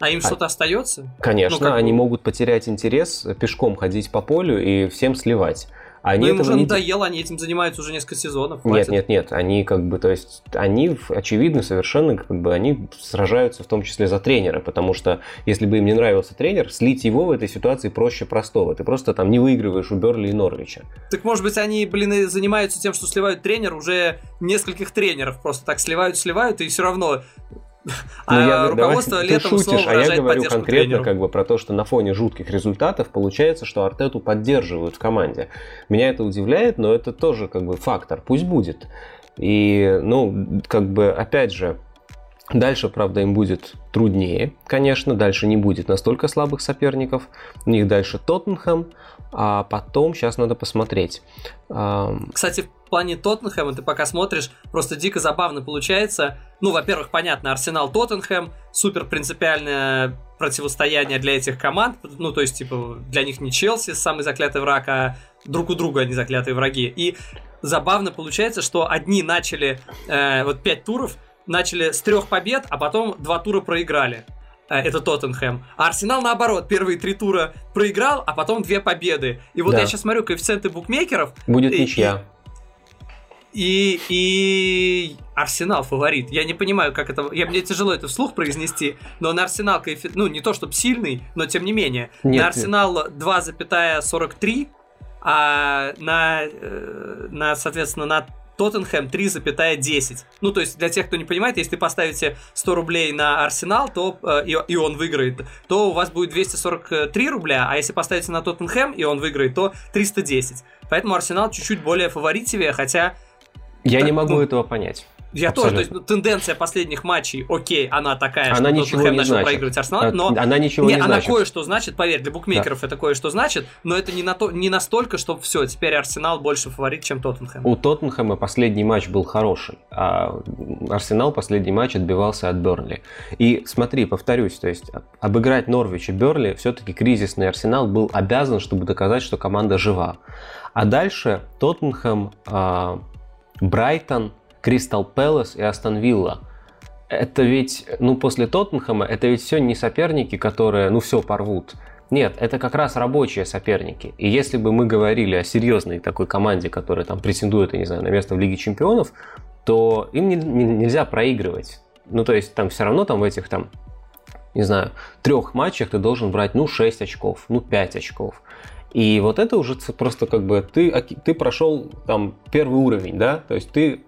А им а... что-то остается? Конечно, ну, они бы... могут потерять интерес, пешком ходить по полю и всем сливать. Они Но им уже не... надоело, они этим занимаются уже несколько сезонов. Хватит. Нет, нет, нет, они как бы, то есть, они, очевидно, совершенно, как бы, они сражаются в том числе за тренера, потому что, если бы им не нравился тренер, слить его в этой ситуации проще простого. Ты просто там не выигрываешь у Берли и Норвича. Так, может быть, они, блин, занимаются тем, что сливают тренер, уже нескольких тренеров просто так сливают, сливают, и все равно а ну, я, руководство давай, летом ты шутишь, а я говорю конкретно как бы про то, что на фоне жутких результатов получается, что Артету поддерживают в команде. Меня это удивляет, но это тоже как бы фактор. Пусть будет. И, ну, как бы, опять же, Дальше, правда, им будет труднее, конечно, дальше не будет настолько слабых соперников. У них дальше Тоттенхэм, а потом, сейчас надо посмотреть. Кстати, плане Тоттенхэма ты пока смотришь, просто дико забавно получается. Ну, во-первых, понятно, Арсенал Тоттенхэм, супер принципиальное противостояние для этих команд. Ну, то есть, типа, для них не Челси, самый заклятый враг, а друг у друга они заклятые враги. И забавно получается, что одни начали э, вот пять туров, начали с трех побед, а потом два тура проиграли. Э, это Тоттенхэм. А Арсенал наоборот, первые три тура проиграл, а потом две победы. И вот да. я сейчас смотрю коэффициенты букмекеров. Будет ничья. И, и Арсенал фаворит. Я не понимаю, как это... Я, мне тяжело это вслух произнести, но на Арсенал коэффициент... Ну, не то чтобы сильный, но тем не менее. Нет, на Арсенал 2,43, а на, э, на, соответственно, на Тоттенхэм 3,10. Ну, то есть, для тех, кто не понимает, если поставите 100 рублей на Арсенал, то э, и, и он выиграет, то у вас будет 243 рубля, а если поставите на Тоттенхэм, и он выиграет, то 310. Поэтому Арсенал чуть-чуть более фаворитивее, хотя... Я так, не могу ну, этого понять. Я Абсолютно. тоже, то есть ну, тенденция последних матчей, окей, она такая, она что Тоттенхэм начал значит. проигрывать Арсенал, но она ничего не, не она значит. кое-что значит, поверь, для букмекеров да. это кое-что значит, но это не, на то, не настолько, что все, теперь Арсенал больше фаворит, чем Тоттенхэм. У Тоттенхэма последний матч был хороший, а Арсенал последний матч отбивался от Бернли. И смотри, повторюсь, то есть обыграть Норвич и Берли все-таки кризисный Арсенал был обязан, чтобы доказать, что команда жива. А дальше Тоттенхэм, а, Брайтон, Кристал Пэлас и Астон Вилла. Это ведь, ну, после Тоттенхэма, это ведь все не соперники, которые, ну, все порвут. Нет, это как раз рабочие соперники. И если бы мы говорили о серьезной такой команде, которая там претендует, я не знаю, на место в Лиге Чемпионов, то им не, не, нельзя проигрывать. Ну, то есть там все равно там в этих там, не знаю, трех матчах ты должен брать, ну, 6 очков, ну, 5 очков. И вот это уже просто как бы ты, ты прошел там первый уровень, да, то есть ты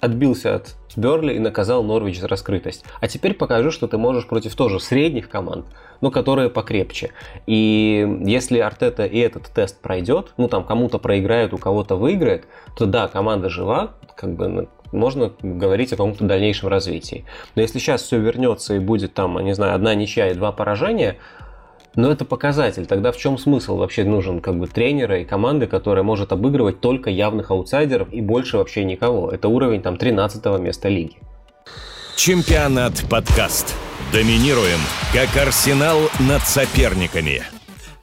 отбился от Берли и наказал Норвич за раскрытость. А теперь покажу, что ты можешь против тоже средних команд, но которые покрепче. И если Артета и этот тест пройдет, ну там кому-то проиграет, у кого-то выиграет, то да, команда жива, как бы можно говорить о каком-то дальнейшем развитии. Но если сейчас все вернется и будет там, не знаю, одна ничья и два поражения, но это показатель. Тогда в чем смысл вообще нужен как бы тренера и команды, которая может обыгрывать только явных аутсайдеров и больше вообще никого? Это уровень там 13 места лиги. Чемпионат подкаст. Доминируем, как арсенал над соперниками.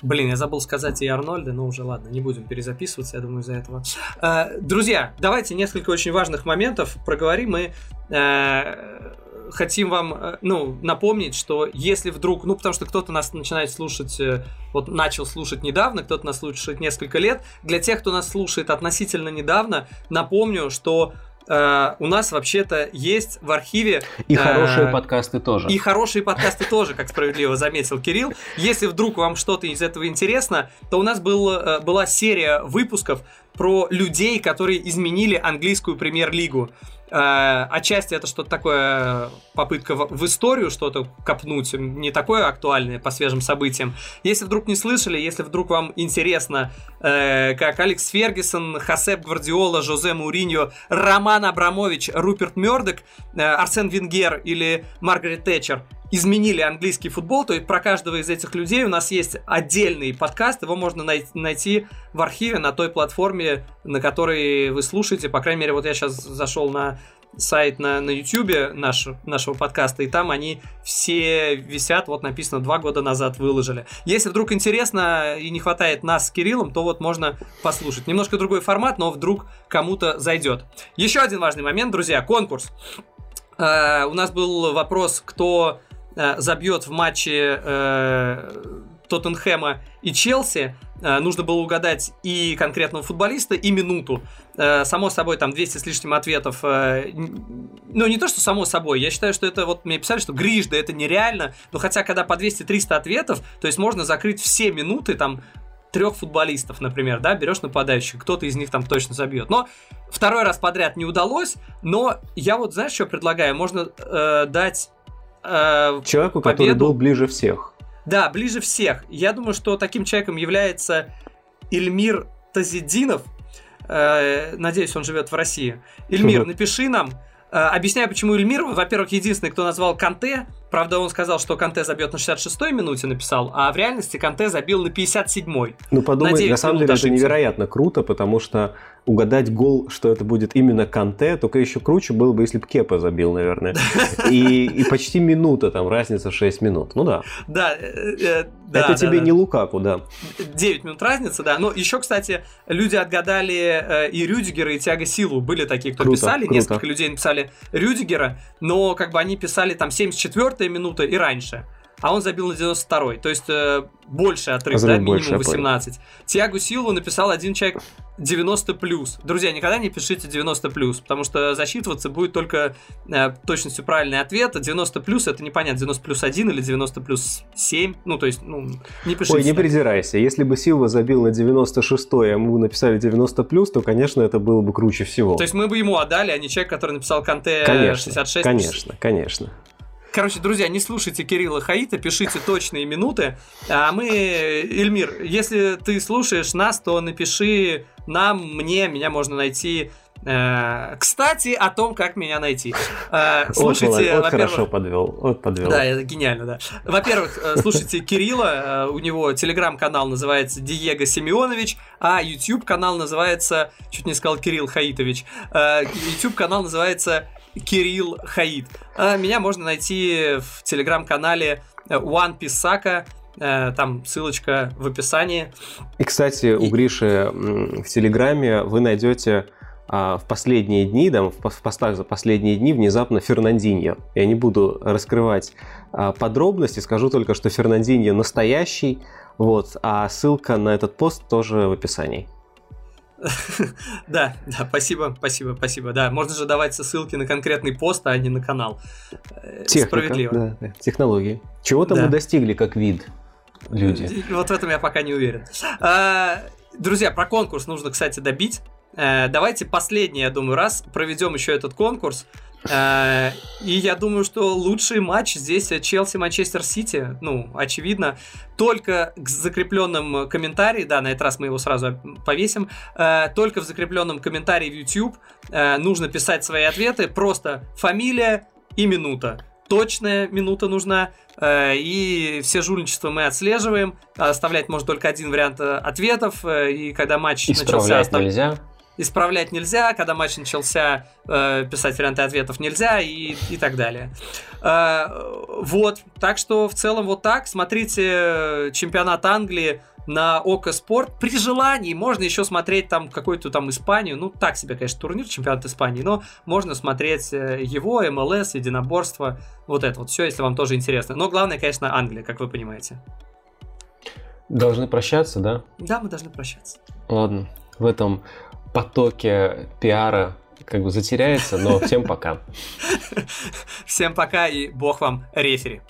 Блин, я забыл сказать и Арнольда, но уже ладно, не будем перезаписываться, я думаю, из-за этого. Э, друзья, давайте несколько очень важных моментов проговорим. Мы э, хотим вам, э, ну, напомнить, что если вдруг, ну, потому что кто-то нас начинает слушать, э, вот начал слушать недавно, кто-то нас слушает несколько лет, для тех, кто нас слушает относительно недавно, напомню, что Uh, у нас вообще-то есть в архиве... И uh, хорошие подкасты тоже. И хорошие подкасты тоже, как справедливо заметил Кирилл. Если вдруг вам что-то из этого интересно, то у нас был, uh, была серия выпусков про людей, которые изменили английскую премьер-лигу. Э, отчасти это что-то такое, попытка в, историю что-то копнуть, не такое актуальное по свежим событиям. Если вдруг не слышали, если вдруг вам интересно, э, как Алекс Фергюсон, Хасеп Гвардиола, Жозе Муриньо, Роман Абрамович, Руперт Мёрдок, э, Арсен Венгер или Маргарет Тэтчер изменили английский футбол, то есть про каждого из этих людей у нас есть отдельный подкаст, его можно най- найти в архиве на той платформе, на которой вы слушаете, по крайней мере, вот я сейчас зашел на сайт на, на YouTube наш, нашего подкаста, и там они все висят, вот написано, два года назад выложили. Если вдруг интересно и не хватает нас с Кириллом, то вот можно послушать. Немножко другой формат, но вдруг кому-то зайдет. Еще один важный момент, друзья, конкурс. Uh, у нас был вопрос, кто Э, забьет в матче э, Тоттенхэма и Челси, э, нужно было угадать и конкретного футболиста, и минуту. Э, само собой, там 200 с лишним ответов. Э, ну, не то, что само собой. Я считаю, что это, вот мне писали, что Гриш, да это нереально. Но хотя, когда по 200-300 ответов, то есть можно закрыть все минуты, там, трех футболистов, например, да, берешь нападающих, кто-то из них там точно забьет. Но второй раз подряд не удалось, но я вот, знаешь, что предлагаю? Можно э, дать э, Человеку, победу. который был ближе всех. Да, ближе всех. Я думаю, что таким человеком является Ильмир Тазидинов. Э, надеюсь, он живет в России. Ильмир, напиши нам. Э, объясняю, почему Ильмир. Во-первых, единственный, кто назвал Канте. Правда, он сказал, что Канте забьет на 66-й минуте, написал, а в реальности Канте забил на 57-й. Ну, подумай, на, на самом деле ошибся. это невероятно круто, потому что угадать гол, что это будет именно Канте, только еще круче было бы, если бы Кепа забил, наверное. И, и почти минута, там разница 6 минут. Ну да. Да, э, э, да Это да, тебе да. не Лукаку, да. 9 минут разница, да. Но еще, кстати, люди отгадали э, и Рюдигера, и Тиаго Силу. Были такие, кто круто, писали, круто. несколько людей написали Рюдигера, но как бы они писали там 74 минута и раньше а он забил на 92-й. То есть э, больше отрыв, да, минимум больше, 18. Тиагу Силву написал один человек 90 плюс. Друзья, никогда не пишите 90 плюс, потому что засчитываться будет только э, точностью правильный ответ. 90 плюс это непонятно, 90 плюс 1 или 90 плюс 7. Ну, то есть, ну, не пишите. Ой, не придирайся. Если бы Силва забил на 96 а мы бы написали 90 плюс, то, конечно, это было бы круче всего. То есть мы бы ему отдали, а не человек, который написал Канте конечно, 66. Конечно, конечно. Короче, друзья, не слушайте Кирилла Хаита, пишите точные минуты. А мы, Эльмир, если ты слушаешь нас, то напиши нам, мне, меня можно найти э, кстати, о том, как меня найти. Э, слушайте, вот, вот хорошо подвел, вот подвел. Да, это гениально, да. Во-первых, э, слушайте Кирилла, у него телеграм-канал называется Диего Семенович, а YouTube канал называется, чуть не сказал Кирилл Хаитович, YouTube канал называется Кирилл Хаид. А меня можно найти в телеграм-канале One Piece э, там ссылочка в описании. И, кстати, у Гриши в Телеграме вы найдете а, в последние дни, да, в постах за последние дни внезапно Фернандиньо. Я не буду раскрывать а, подробности, скажу только, что Фернандиньо настоящий, вот, а ссылка на этот пост тоже в описании. Да, да, спасибо, спасибо, спасибо. Да, можно же давать ссылки на конкретный пост, а не на канал. Э, Техника, Справедливо. Да, технологии. Чего там да. мы достигли как вид, люди? Вот в этом я пока не уверен. А, друзья, про конкурс нужно, кстати, добить. Э, давайте последний, я думаю, раз проведем еще этот конкурс. Э, и я думаю, что лучший матч здесь Челси-Манчестер Сити. Ну, очевидно. Только к закрепленным комментариям, да, на этот раз мы его сразу повесим, э, только в закрепленном комментарии в YouTube нужно писать свои ответы. Просто фамилия и минута точная минута нужна, и все жульничества мы отслеживаем. Оставлять можно только один вариант ответов, и когда матч Исправлять начался... Остав... нельзя. Исправлять нельзя, когда матч начался, э, писать варианты ответов нельзя и, и так далее. Э, вот, так что в целом вот так. Смотрите чемпионат Англии на Око Спорт. При желании можно еще смотреть там какую-то там Испанию. Ну, так себе, конечно, турнир, чемпионат Испании, но можно смотреть э, его, МЛС, единоборство, вот это вот все, если вам тоже интересно. Но главное, конечно, Англия, как вы понимаете. Должны прощаться, да? Да, мы должны прощаться. Ладно, в этом потоке пиара как бы затеряется, но всем пока. Всем пока и бог вам рефери.